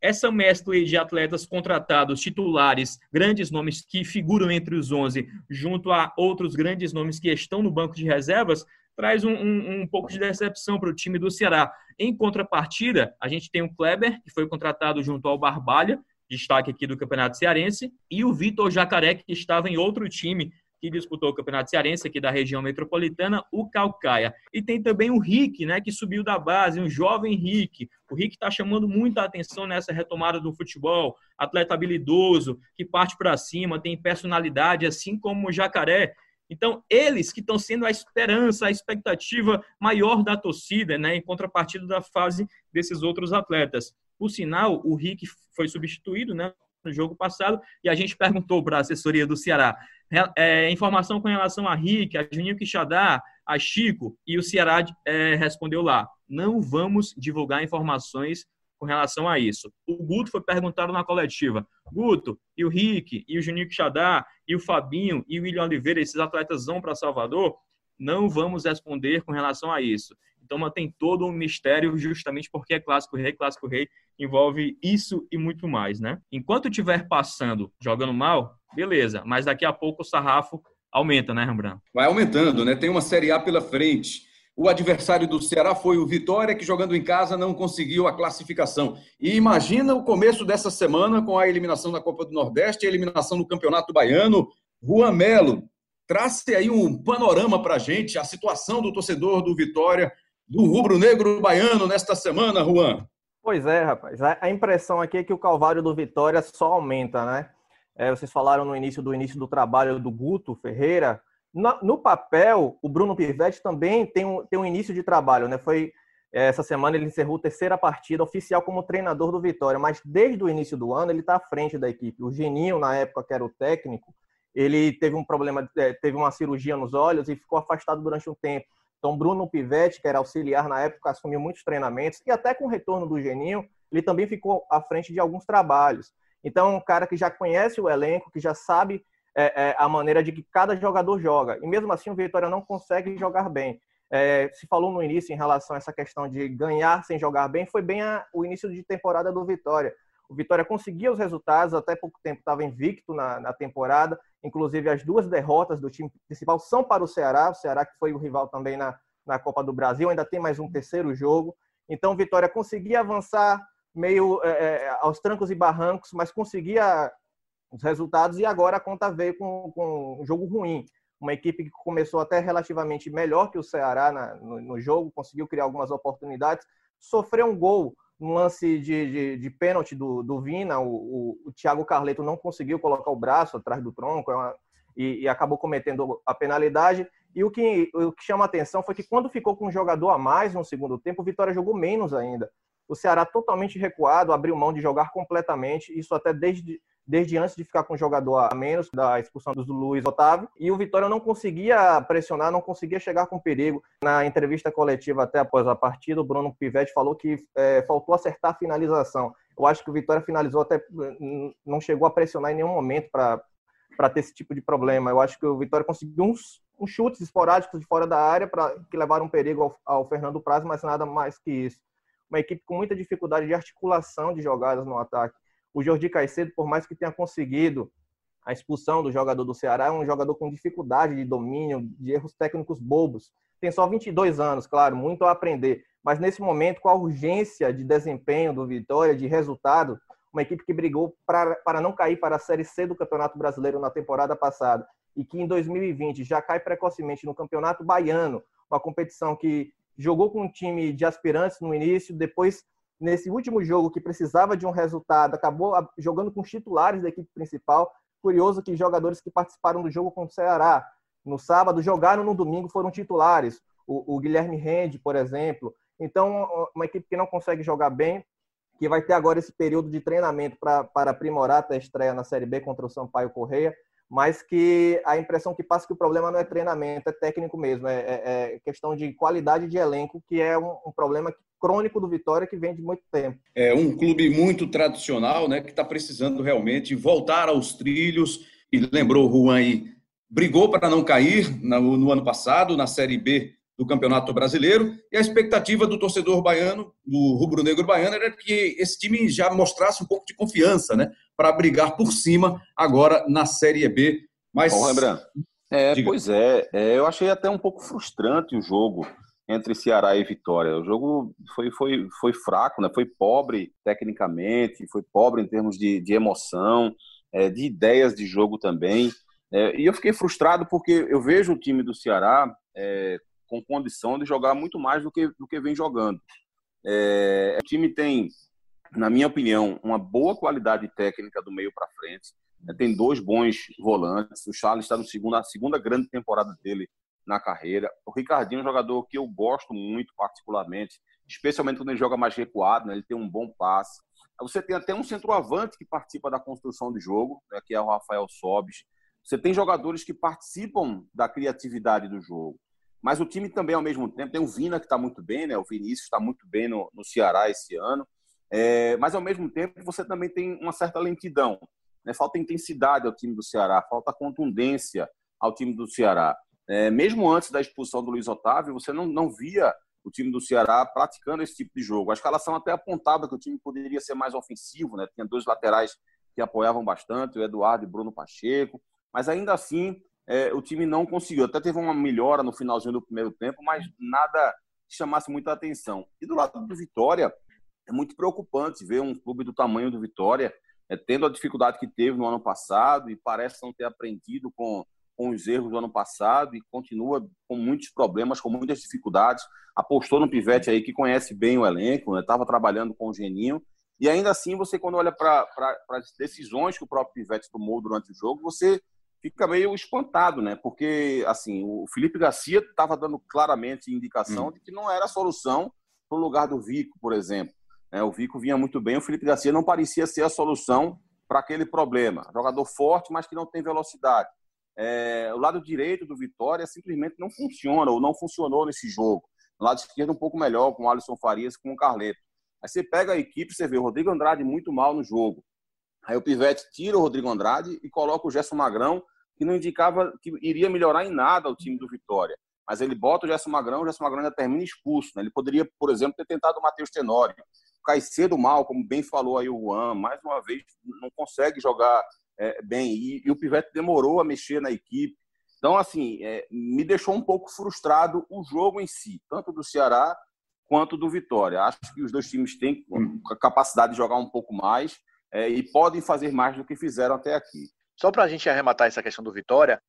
essa mescla de atletas contratados, titulares, grandes nomes que figuram entre os 11, junto a outros grandes nomes que estão no banco de reservas, traz um, um, um pouco de decepção para o time do Ceará. Em contrapartida, a gente tem o Kleber, que foi contratado junto ao Barbalha, destaque aqui do Campeonato Cearense, e o Vitor Jacaré, que estava em outro time que disputou o Campeonato Cearense aqui da região metropolitana, o Calcaia. E tem também o Rick, né, que subiu da base, um jovem Rick. O Rick está chamando muita atenção nessa retomada do futebol. Atleta habilidoso, que parte para cima, tem personalidade, assim como o Jacaré. Então, eles que estão sendo a esperança, a expectativa maior da torcida, né, em contrapartida da fase desses outros atletas. Por sinal, o Rick foi substituído, né, no jogo passado, e a gente perguntou para a assessoria do Ceará é, informação com relação a Rick, a Juninho Quixadá, a Chico, e o Ceará é, respondeu lá: não vamos divulgar informações com relação a isso. O Guto foi perguntado na coletiva: Guto, e o Rick, e o Juninho Quixadá, e o Fabinho, e o William Oliveira, esses atletas vão para Salvador? Não vamos responder com relação a isso. Então mantém todo um mistério justamente porque é clássico rei, clássico rei envolve isso e muito mais, né? Enquanto estiver passando, jogando mal, beleza, mas daqui a pouco o sarrafo aumenta, né, Rembrandt? Vai aumentando, né? Tem uma Série A pela frente. O adversário do Ceará foi o Vitória, que jogando em casa não conseguiu a classificação. E imagina o começo dessa semana com a eliminação da Copa do Nordeste a eliminação do Campeonato Baiano. Juan Melo, trace aí um panorama para a gente, a situação do torcedor do Vitória do rubro-negro baiano nesta semana, Juan? Pois é, rapaz. A impressão aqui é que o calvário do Vitória só aumenta, né? É, vocês falaram no início do início do trabalho do Guto Ferreira. No, no papel, o Bruno Pivetti também tem um, tem um início de trabalho, né? Foi é, essa semana ele encerrou a terceira partida oficial como treinador do Vitória, mas desde o início do ano ele está à frente da equipe. O Geninho, na época que era o técnico, ele teve um problema, é, teve uma cirurgia nos olhos e ficou afastado durante um tempo. Então, Bruno Pivetti, que era auxiliar na época, assumiu muitos treinamentos e até com o retorno do Geninho, ele também ficou à frente de alguns trabalhos. Então, um cara que já conhece o elenco, que já sabe é, é, a maneira de que cada jogador joga. E mesmo assim, o Vitória não consegue jogar bem. É, se falou no início em relação a essa questão de ganhar sem jogar bem, foi bem a, o início de temporada do Vitória. O Vitória conseguia os resultados, até pouco tempo estava invicto na, na, temporada. Inclusive, as duas derrotas do time principal são para o Ceará. O Ceará, que foi o rival também na, na Copa do Brasil, ainda tem mais um terceiro jogo. Então, o Vitória conseguia avançar meio é, é, aos trancos e barrancos, mas conseguia os resultados. E agora a conta veio com, com um jogo ruim. Uma equipe que começou até relativamente melhor que o Ceará na, no, no jogo, conseguiu criar algumas oportunidades, sofreu um gol um lance de, de, de pênalti do, do Vina, o, o, o, Thiago Carleto não conseguiu colocar o braço atrás do tronco é uma, e, e, acabou cometendo a penalidade. E o que, o que chama atenção foi que quando ficou com um jogador a mais no segundo tempo, o Vitória jogou menos ainda. O Ceará totalmente recuado, abriu mão de jogar completamente, isso até desde desde antes de ficar com o jogador a menos da expulsão do Luiz Otávio. E o Vitória não conseguia pressionar, não conseguia chegar com perigo. Na entrevista coletiva até após a partida, o Bruno Pivetti falou que é, faltou acertar a finalização. Eu acho que o Vitória finalizou até não chegou a pressionar em nenhum momento para ter esse tipo de problema. Eu acho que o Vitória conseguiu uns, uns chutes esporádicos de fora da área para que levaram perigo ao, ao Fernando Praz, mas nada mais que isso. Uma equipe com muita dificuldade de articulação de jogadas no ataque. O Jordi Caicedo, por mais que tenha conseguido a expulsão do jogador do Ceará, é um jogador com dificuldade de domínio, de erros técnicos bobos. Tem só 22 anos, claro, muito a aprender. Mas nesse momento, com a urgência de desempenho do Vitória, de resultado, uma equipe que brigou para, para não cair para a Série C do Campeonato Brasileiro na temporada passada e que em 2020 já cai precocemente no Campeonato Baiano, uma competição que jogou com um time de aspirantes no início, depois nesse último jogo que precisava de um resultado, acabou jogando com os titulares da equipe principal. Curioso que jogadores que participaram do jogo com o Ceará no sábado jogaram no domingo foram titulares. O, o Guilherme Rende, por exemplo. Então, uma equipe que não consegue jogar bem, que vai ter agora esse período de treinamento para aprimorar até a estreia na Série B contra o Sampaio Correia, mas que a impressão que passa é que o problema não é treinamento, é técnico mesmo, é, é, é questão de qualidade de elenco, que é um, um, problema crônico do Vitória que vem de muito tempo. É um clube muito tradicional, né, que está precisando realmente voltar aos trilhos, e lembrou o Juan aí, brigou para não cair no, no ano passado, na Série B do Campeonato Brasileiro, e a expectativa do torcedor baiano, do rubro-negro baiano, era que esse time já mostrasse um pouco de confiança, né, para brigar por cima agora na Série B. Mas. Bom, lembrando. É, pois é, é, eu achei até um pouco frustrante o jogo entre Ceará e Vitória. O jogo foi, foi, foi fraco, né? foi pobre tecnicamente, foi pobre em termos de, de emoção, é, de ideias de jogo também. É, e eu fiquei frustrado porque eu vejo o time do Ceará é, com condição de jogar muito mais do que, do que vem jogando. É, o time tem, na minha opinião, uma boa qualidade técnica do meio para frente. É, tem dois bons volantes. O Charles está no segundo, segunda grande temporada dele na carreira. O Ricardinho é um jogador que eu gosto muito, particularmente, especialmente quando ele joga mais recuado, né? ele tem um bom passe. Você tem até um centroavante que participa da construção de jogo, né? que é o Rafael Sobis. Você tem jogadores que participam da criatividade do jogo. Mas o time também, ao mesmo tempo, tem o Vina, que está muito bem, né? O Vinícius está muito bem no, no Ceará esse ano. É, mas, ao mesmo tempo, você também tem uma certa lentidão. Né? Falta intensidade ao time do Ceará, falta contundência ao time do Ceará. É, mesmo antes da expulsão do Luiz Otávio, você não, não via o time do Ceará praticando esse tipo de jogo. A escalação até apontava que o time poderia ser mais ofensivo, né? Tinha dois laterais que apoiavam bastante, o Eduardo e Bruno Pacheco, mas ainda assim é, o time não conseguiu. Até teve uma melhora no finalzinho do primeiro tempo, mas nada que chamasse muita atenção. E do lado do Vitória, é muito preocupante ver um clube do tamanho do Vitória é, tendo a dificuldade que teve no ano passado e parece não ter aprendido com, com os erros do ano passado e continua com muitos problemas, com muitas dificuldades. Apostou no Pivete aí que conhece bem o elenco, estava né? trabalhando com o Geninho. E ainda assim, você, quando olha para as decisões que o próprio Pivete tomou durante o jogo, você fica meio espantado, né? Porque, assim, o Felipe Garcia estava dando claramente indicação hum. de que não era a solução para o lugar do Vico, por exemplo. É, o Vico vinha muito bem, o Felipe Garcia não parecia ser a solução para aquele problema. Jogador forte, mas que não tem velocidade. É, o lado direito do Vitória simplesmente não funciona, ou não funcionou nesse jogo. O lado esquerdo um pouco melhor, com o Alisson Farias com o Carleto. Aí você pega a equipe, você vê o Rodrigo Andrade muito mal no jogo. Aí o Pivete tira o Rodrigo Andrade e coloca o Gerson Magrão, que não indicava que iria melhorar em nada o time do Vitória. Mas ele bota o Gerson Magrão, o Gerson Magrão ainda termina expulso. Né? Ele poderia, por exemplo, ter tentado o Matheus Tenório. Caicedo mal, como bem falou aí o Juan, mais uma vez não consegue jogar é, bem. E, e, o Pivete demorou a mexer na equipe. Então, assim, é, me deixou um pouco frustrado o jogo em si, tanto do Ceará quanto do Vitória. Acho que os dois times têm a capacidade de jogar um pouco mais é, e podem fazer mais do que fizeram até aqui. Só para a gente arrematar essa questão do Vitória,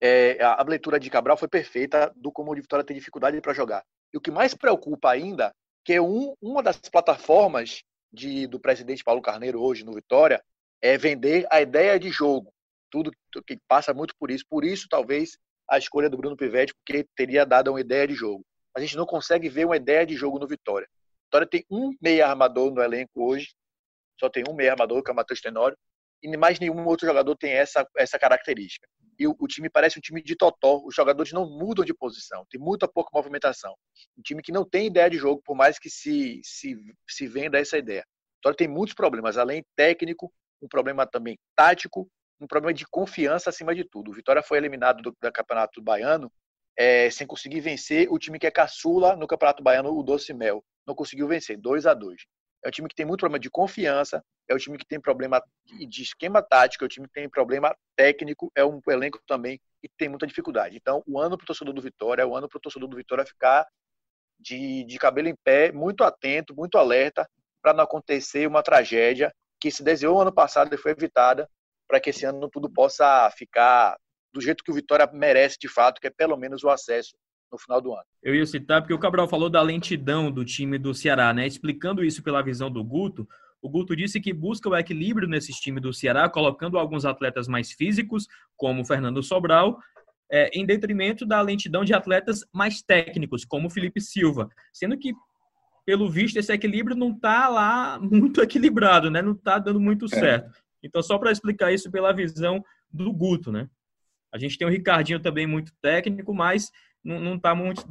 é, a, leitura de Cabral foi perfeita do como o Vitória tem dificuldade para jogar. E o que mais preocupa ainda, que é um, uma das plataformas de, do presidente Paulo Carneiro hoje no Vitória, é vender a ideia de jogo. Tudo que passa muito por isso. Por isso, talvez, a escolha do Bruno Pivetti, porque teria dado uma ideia de jogo. A gente não consegue ver uma ideia de jogo no Vitória. Vitória tem um meia armador no elenco hoje, só tem um meia armador, que é o Matheus Tenório, e mais nenhum outro jogador tem essa, essa característica. E o, o, time parece um time de totó, os jogadores não mudam de posição, tem muita pouca movimentação. Um time que não tem ideia de jogo, por mais que se, se, se venda essa ideia. Então tem muitos problemas, além técnico, um problema também tático, um problema de confiança acima de tudo. O Vitória foi eliminado do, do Campeonato Baiano é, sem conseguir vencer o time que é caçula no Campeonato Baiano, o Doce Mel. Não conseguiu vencer, 2 a 2 é um time que tem muito problema de confiança, é um time que tem problema de esquema tático, é um time que tem problema técnico, é um elenco também que tem muita dificuldade. Então, o ano para o torcedor do Vitória é o ano para o torcedor do Vitória ficar de, de cabelo em pé, muito atento, muito alerta, para não acontecer uma tragédia que se desenhou ano passado e foi evitada, para que esse ano tudo possa ficar do jeito que o Vitória merece de fato, que é pelo menos o acesso no final do ano. Eu ia citar, porque o Cabral falou da lentidão do time do Ceará, né? Explicando isso pela visão do Guto, o Guto disse que busca o equilíbrio nesses times do Ceará, colocando alguns atletas mais físicos, como o Fernando Sobral, é, em detrimento da lentidão de atletas mais técnicos, como o Felipe Silva. Sendo que, pelo visto, esse equilíbrio não está lá muito (laughs) equilibrado, né? Não está dando muito é. certo. Então, só para explicar isso pela visão do Guto, né? A gente tem o Ricardinho também muito técnico, mas não está muito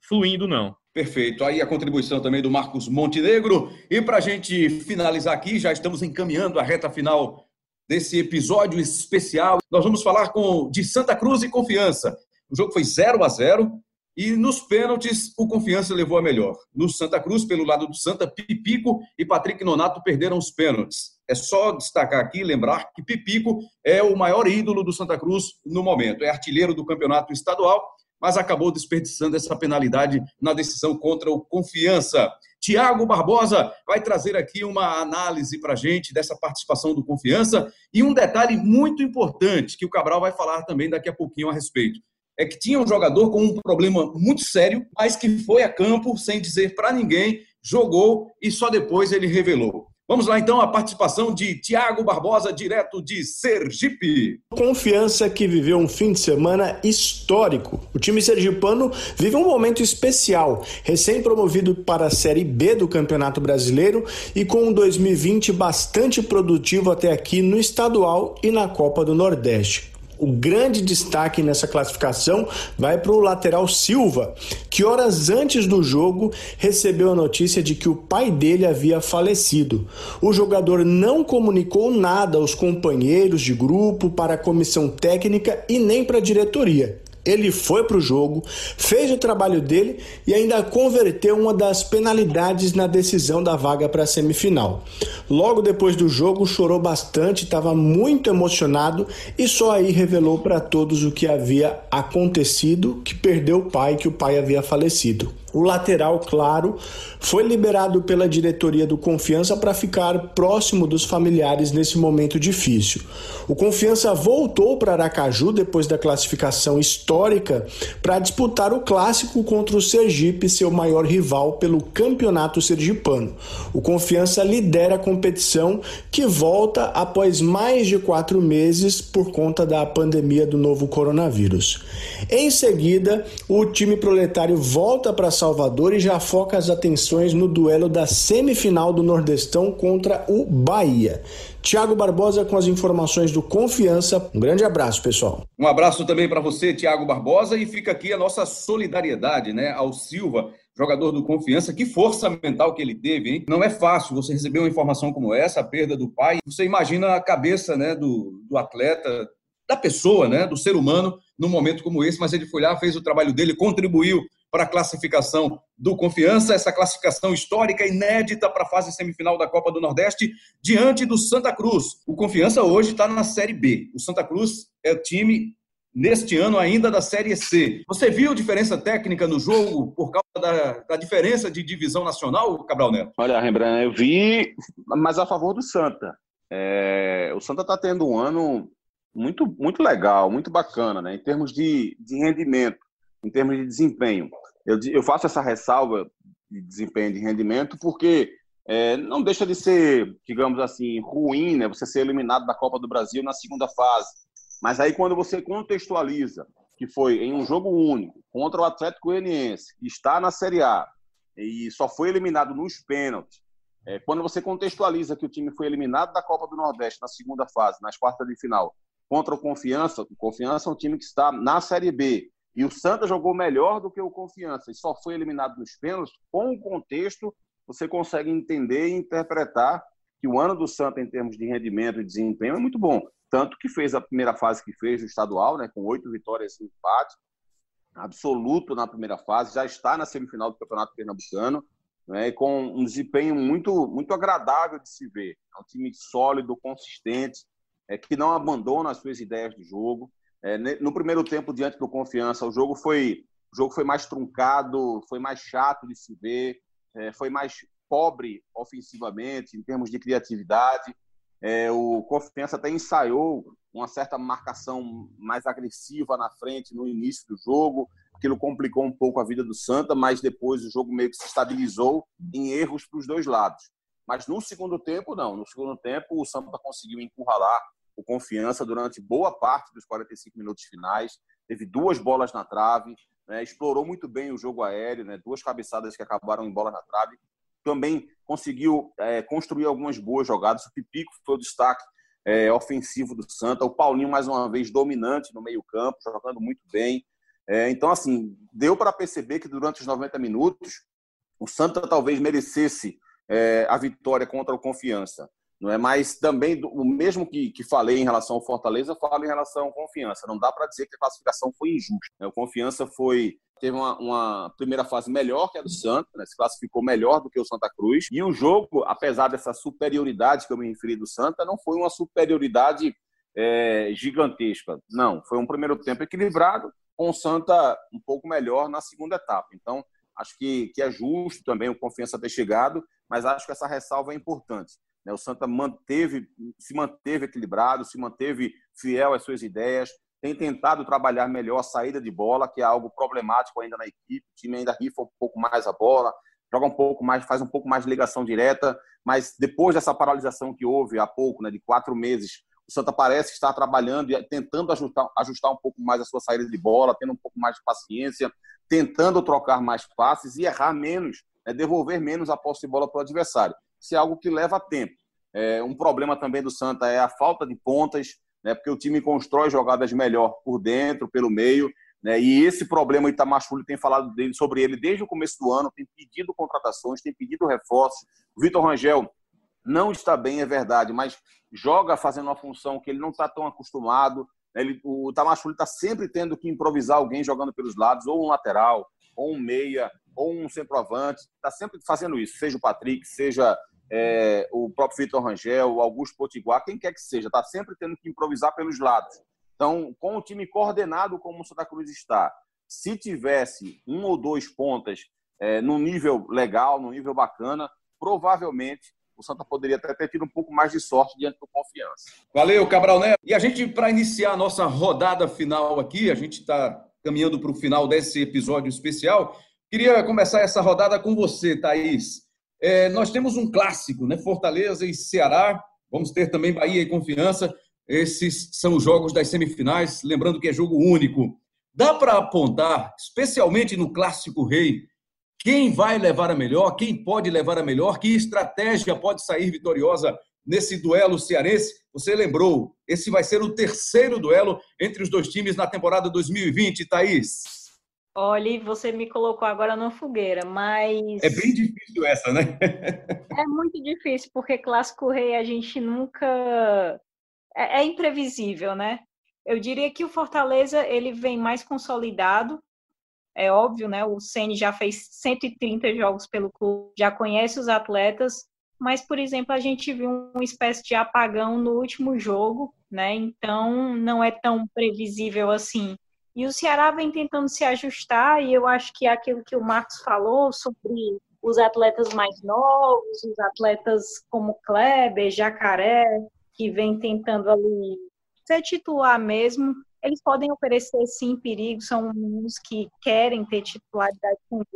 fluindo, não. Perfeito. Aí a contribuição também do Marcos Montenegro. E para a gente finalizar aqui, já estamos encaminhando a reta final desse episódio especial. Nós vamos falar com de Santa Cruz e Confiança. O jogo foi 0 a 0 e nos pênaltis o Confiança levou a melhor. No Santa Cruz, pelo lado do Santa, Pipico e Patrick Nonato perderam os pênaltis. É só destacar aqui, lembrar que Pipico é o maior ídolo do Santa Cruz no momento. É artilheiro do campeonato estadual, mas acabou desperdiçando essa penalidade na decisão contra o Confiança. Tiago Barbosa vai trazer aqui uma análise para gente dessa participação do Confiança e um detalhe muito importante que o Cabral vai falar também daqui a pouquinho a respeito. É que tinha um jogador com um problema muito sério, mas que foi a campo sem dizer para ninguém, jogou e só depois ele revelou. Vamos lá então a participação de Tiago Barbosa, direto de Sergipe. Confiança que viveu um fim de semana histórico. O time sergipano vive um momento especial, recém-promovido para a Série B do Campeonato Brasileiro e com um 2020 bastante produtivo até aqui no estadual e na Copa do Nordeste. O grande destaque nessa classificação vai para o lateral Silva, que horas antes do jogo recebeu a notícia de que o pai dele havia falecido. O jogador não comunicou nada aos companheiros de grupo, para a comissão técnica e nem para a diretoria. Ele foi para o jogo, fez o trabalho dele e ainda converteu uma das penalidades na decisão da vaga para a semifinal. Logo depois do jogo, chorou bastante, estava muito emocionado e só aí revelou para todos o que havia acontecido, que perdeu o pai, que o pai havia falecido. O lateral, claro, foi liberado pela diretoria do Confiança para ficar próximo dos familiares nesse momento difícil. O Confiança voltou para Aracaju depois da classificação histórica para disputar o clássico contra o Sergipe, seu maior rival pelo Campeonato Sergipano. O Confiança lidera a competição que volta após mais de quatro meses por conta da pandemia do novo coronavírus. Em seguida, o time proletário volta para Salvador e já foca as atenções no duelo da semifinal do Nordestão contra o Bahia. Tiago Barbosa com as informações do Confiança. Um grande abraço, pessoal. Um abraço também para você, Tiago Barbosa, e fica aqui a nossa solidariedade, né, ao Silva, jogador do Confiança. Que força mental que ele teve, hein? Não é fácil você receber uma informação como essa, a perda do pai. Você imagina a cabeça, né, do, do atleta, da pessoa, né, do ser humano, num momento como esse, mas ele foi lá, fez o trabalho dele, contribuiu para a classificação do Confiança, essa classificação histórica inédita para a fase semifinal da Copa do Nordeste, diante do Santa Cruz. O Confiança hoje está na Série B. O Santa Cruz é o time neste ano ainda da Série C. Você viu diferença técnica no jogo por causa da, da diferença de divisão nacional, Cabral Neto? Olha, Rembrandt, eu vi, mas a favor do Santa. É, o Santa está tendo um ano muito, muito legal, muito bacana, né? Em termos de, de rendimento em termos de desempenho. Eu, eu faço essa ressalva de desempenho de rendimento porque é, não deixa de ser, digamos assim, ruim, né? Você ser eliminado da Copa do Brasil na segunda fase. Mas aí quando você contextualiza que foi em um jogo único contra o Atlético Goianiense, que está na Série A e só foi eliminado nos pênaltis, é, quando você contextualiza que o time foi eliminado da Copa do Nordeste na segunda fase, nas quartas de final, contra o Confiança, o Confiança é um time que está na Série B, e o Santa jogou melhor do que o Confiança e só foi eliminado nos pênaltis. Com o contexto, você consegue entender e interpretar que o ano do Santa, em termos de rendimento e desempenho, é muito bom. Tanto que fez a primeira fase que fez o estadual, né, com oito vitórias e empate, absoluto na primeira fase, já está na semifinal do Campeonato Pernambucano, né, com um desempenho muito, muito agradável de se ver. É um time sólido, consistente, é, que não abandona as suas ideias de jogo. É, no primeiro tempo, diante do Confiança, o jogo foi, o jogo foi mais truncado, foi mais chato de se ver, é, foi mais pobre ofensivamente, em termos de criatividade. É, o Confiança até ensaiou uma certa marcação mais agressiva na frente no início do jogo. Aquilo complicou um pouco a vida do Santa, mas depois o jogo meio que se estabilizou em erros para os dois lados. Mas no segundo tempo, não. No segundo tempo, o Santa conseguiu encurralar o Confiança durante boa parte dos 45 minutos finais. Teve duas bolas na trave, né? explorou muito bem o jogo aéreo, né? duas cabeçadas que acabaram em bola na trave. Também conseguiu é, construir algumas boas jogadas. O Pipico foi o destaque é, ofensivo do Santa. O Paulinho, mais uma vez, dominante no meio-campo, jogando muito bem. É, então, assim, deu para perceber que durante os 90 minutos, o Santa talvez merecesse é, a vitória contra o Confiança. Não é? Mas também, o mesmo que, que falei em relação ao Fortaleza, falo em relação ao Confiança. Não dá para dizer que a classificação foi injusta. Né? O Confiança foi teve uma, uma, primeira fase melhor que a do Santa, né? se classificou melhor do que o Santa Cruz. E o jogo, apesar dessa superioridade que eu me referi do Santa, não foi uma superioridade é, gigantesca. Não, foi um primeiro tempo equilibrado, com o Santa um pouco melhor na segunda etapa. Então, acho que, que é justo também o Confiança ter chegado, mas acho que essa ressalva é importante. Né? O Santa manteve, se manteve equilibrado, se manteve fiel às suas ideias, tem tentado trabalhar melhor a saída de bola, que é algo problemático ainda na equipe. O time ainda rifa um pouco mais a bola, joga um pouco mais, faz um pouco mais de ligação direta, mas depois dessa paralisação que houve há pouco, né, de quatro meses, o Santa parece estar trabalhando e tentando ajustar, ajustar um pouco mais a sua saída de bola, tendo um pouco mais de paciência, tentando trocar mais passes e errar menos, né, devolver menos a posse de bola para o adversário é algo que leva tempo. É, um problema também do Santa é a falta de pontas, né, porque o time constrói jogadas melhor por dentro, pelo meio, né, e esse problema o Itamar tem falado dele, sobre ele desde o começo do ano, tem pedido contratações, tem pedido reforços. O Vitor Rangel não está bem, é verdade, mas joga fazendo uma função que ele não está tão acostumado. Né, ele, o Itamar está sempre tendo que improvisar alguém jogando pelos lados, ou um lateral, ou um meia, ou um centroavante. Está sempre fazendo isso, seja o Patrick, seja é, o próprio Vitor Rangel, o Augusto Potiguar, quem quer que seja, está sempre tendo que improvisar pelos lados. Então, com o time coordenado como o Santa Cruz está, se tivesse um ou dois pontas é, no nível legal, no nível bacana, provavelmente o Santa poderia até ter tido um pouco mais de sorte diante do confiança. Valeu, Cabral Neto. E a gente, para iniciar a nossa rodada final aqui, a gente está caminhando para o final desse episódio especial. Queria começar essa rodada com você, Thaís. É, nós temos um clássico, né? Fortaleza e Ceará. Vamos ter também Bahia e Confiança. Esses são os jogos das semifinais. Lembrando que é jogo único. Dá para apontar, especialmente no clássico rei, quem vai levar a melhor, quem pode levar a melhor, que estratégia pode sair vitoriosa nesse duelo cearense? Você lembrou, esse vai ser o terceiro duelo entre os dois times na temporada 2020, Thaís. Olha, você me colocou agora na fogueira, mas. É bem difícil essa, né? (laughs) é muito difícil, porque Clássico Rei a gente nunca. É, é, imprevisível, né? Eu diria que o Fortaleza ele vem mais consolidado. É óbvio, né? O Ceni já fez 130 jogos pelo clube, já conhece os atletas, mas, por exemplo, a gente viu uma espécie de apagão no último jogo, né? Então não é tão previsível assim. E o Ceará vem tentando se ajustar, e eu acho que é aquilo que o Marcos falou sobre os atletas mais novos, os atletas como Kleber, Jacaré, que vem tentando ali ser titular mesmo, eles podem oferecer sim perigo, são meninos que querem ter titularidade com o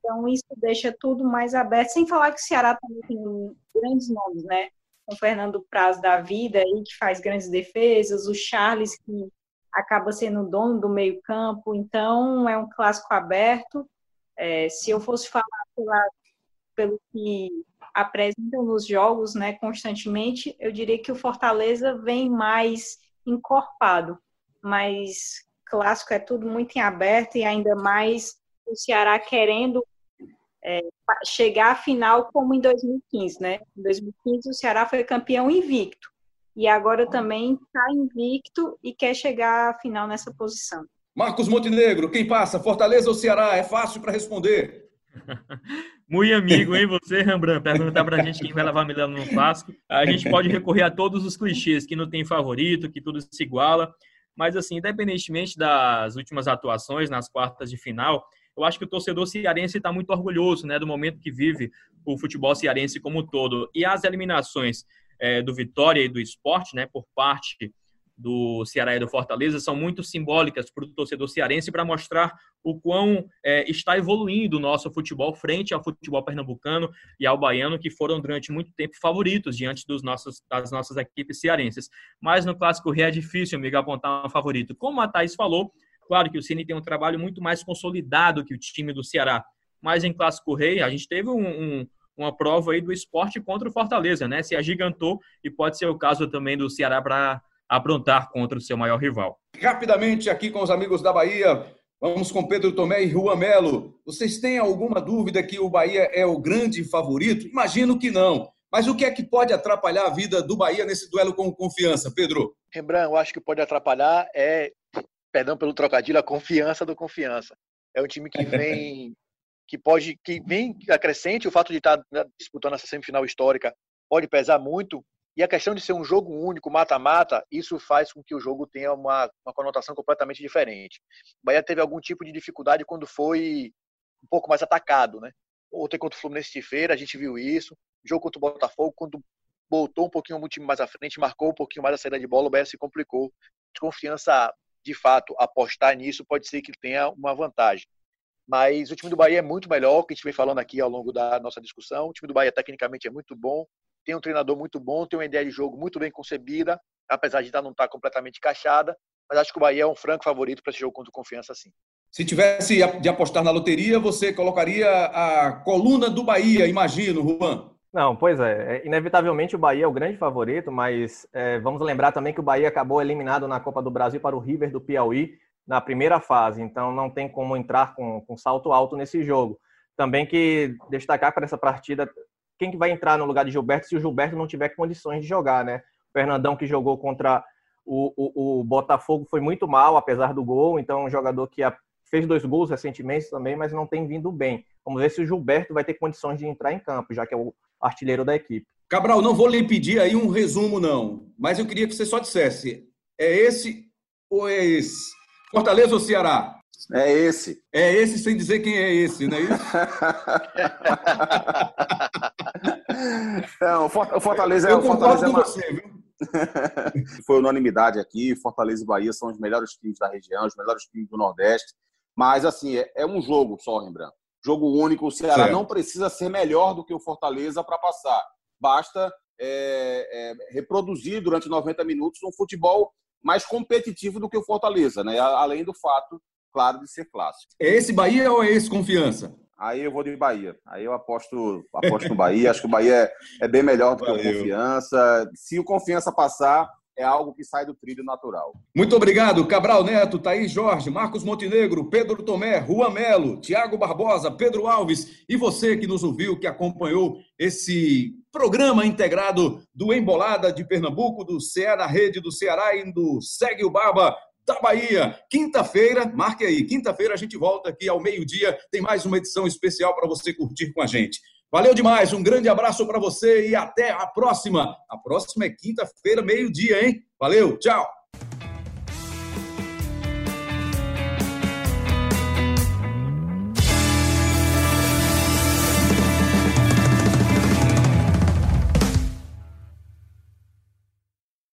Então isso deixa tudo mais aberto, sem falar que o Ceará também tem grandes nomes, né? O Fernando Praz da vida aí, que faz grandes defesas, o Charles que acaba sendo dono do meio-campo, então é um clássico aberto. É, se eu fosse falar pela, pelo que apresentam nos jogos né, constantemente, eu diria que o Fortaleza vem mais encorpado, mas clássico é tudo muito em aberto e ainda mais o Ceará querendo é, chegar à final como em 2015, né? Em 2015 o Ceará foi campeão invicto e agora também está invicto e quer chegar à final nessa posição. Marcos Montenegro, quem passa? Fortaleza ou Ceará? É fácil para responder. (laughs) Muito amigo, hein, você, Rembrandt? Perguntar para a gente quem vai levar Milano no clássico. A gente pode recorrer a todos os clichês, que não tem favorito, que tudo se iguala. Mas, assim, independentemente das últimas atuações nas quartas de final, eu acho que o torcedor cearense está muito orgulhoso né, do momento que vive o futebol cearense como um todo. E as eliminações é, do Vitória e do esporte, né, por parte do Ceará e do Fortaleza, são muito simbólicas para o torcedor cearense para mostrar o quão é, está evoluindo o nosso futebol frente ao futebol pernambucano e ao baiano, que foram durante muito tempo favoritos diante dos nossos, das nossas equipes cearenses. Mas no Clássico Rei é difícil, amigo, apontar um favorito. Como a Thaís falou, claro que o Cine tem um trabalho muito mais consolidado que o time do Ceará. Mas em Clássico Rei, a gente teve um, um uma prova aí do esporte contra o Fortaleza, né? Se agigantou e pode ser o caso também do Ceará para aprontar contra o seu maior rival. Rapidamente aqui com os amigos da Bahia, vamos com Pedro Tomé e Juan Melo. Vocês têm alguma dúvida que o Bahia é o grande favorito? Imagino que não. Mas o que é que pode atrapalhar a vida do Bahia nesse duelo com confiança, Pedro? Rembrandt, eu acho que pode atrapalhar é, perdão pelo trocadilho, a confiança do confiança. É um time que vem (laughs) que pode que vem acrescente o fato de estar né, disputando essa semifinal histórica pode pesar muito e a questão de ser um jogo único, mata-mata, isso faz com que o jogo tenha uma, uma conotação completamente diferente. O Bahia teve algum tipo de dificuldade quando foi um pouco mais atacado, né? Ontem contra o Fluminense de Feira, a gente viu isso. Jogo contra o Botafogo, quando voltou um pouquinho o time mais à frente, marcou um pouquinho mais a saída de bola, o Bahia se complicou. Desconfiança, de fato, apostar nisso pode ser que tenha uma vantagem. Mas o time do Bahia é muito melhor, que a gente vem falando aqui ao longo da nossa discussão. O time do Bahia, tecnicamente, é muito bom, tem um treinador muito bom, tem uma ideia de jogo muito bem concebida, apesar de não estar completamente encaixada. Mas acho que o Bahia é um franco favorito para esse jogo contra o Confiança, sim. Se tivesse de apostar na loteria, você colocaria a coluna do Bahia, imagino, Juan. Não, pois é. é. Inevitavelmente o Bahia é o grande favorito, mas é, vamos lembrar também que o Bahia acabou eliminado na Copa do Brasil para o River do Piauí na primeira fase, então não tem como entrar com, com salto alto nesse jogo. Também que destacar para essa partida quem que vai entrar no lugar de Gilberto se o Gilberto não tiver condições de jogar, né? O Fernandão que jogou contra o, o, o Botafogo foi muito mal, apesar do gol, então um jogador que fez dois gols recentemente também, mas não tem vindo bem. Vamos ver se o Gilberto vai ter condições de entrar em campo, já que é o artilheiro da equipe. Cabral, não vou lhe pedir aí um resumo, não, mas eu queria que você só dissesse: é esse ou é esse? Fortaleza ou Ceará? É esse. É esse sem dizer quem é esse, não é isso? (laughs) não, o Fortaleza é o Fortaleza é uma... você, viu? (laughs) Foi unanimidade aqui. Fortaleza e Bahia são os melhores times da região, os melhores times do Nordeste. Mas, assim, é, é um jogo só, lembrando. Jogo único. O Ceará certo. não precisa ser melhor do que o Fortaleza para passar. Basta é, é, reproduzir durante 90 minutos um futebol mais competitivo do que o Fortaleza, né? Além do fato, claro, de ser clássico. É esse Bahia ou é esse Confiança? Aí eu vou de Bahia. Aí eu aposto, aposto no Bahia. Acho que o Bahia é, é bem melhor do Valeu. que o Confiança. Se o Confiança passar, é algo que sai do trilho natural. Muito obrigado, Cabral Neto, Thaís Jorge, Marcos Montenegro, Pedro Tomé, Juan Melo, Tiago Barbosa, Pedro Alves e você que nos ouviu, que acompanhou esse programa integrado do Embolada de Pernambuco, do CE na Rede do Ceará e do Segue o Baba da Bahia. Quinta-feira, marque aí, quinta-feira a gente volta aqui ao meio-dia, tem mais uma edição especial para você curtir com a gente. Valeu demais, um grande abraço para você e até a próxima. A próxima é quinta-feira, meio-dia, hein? Valeu, tchau!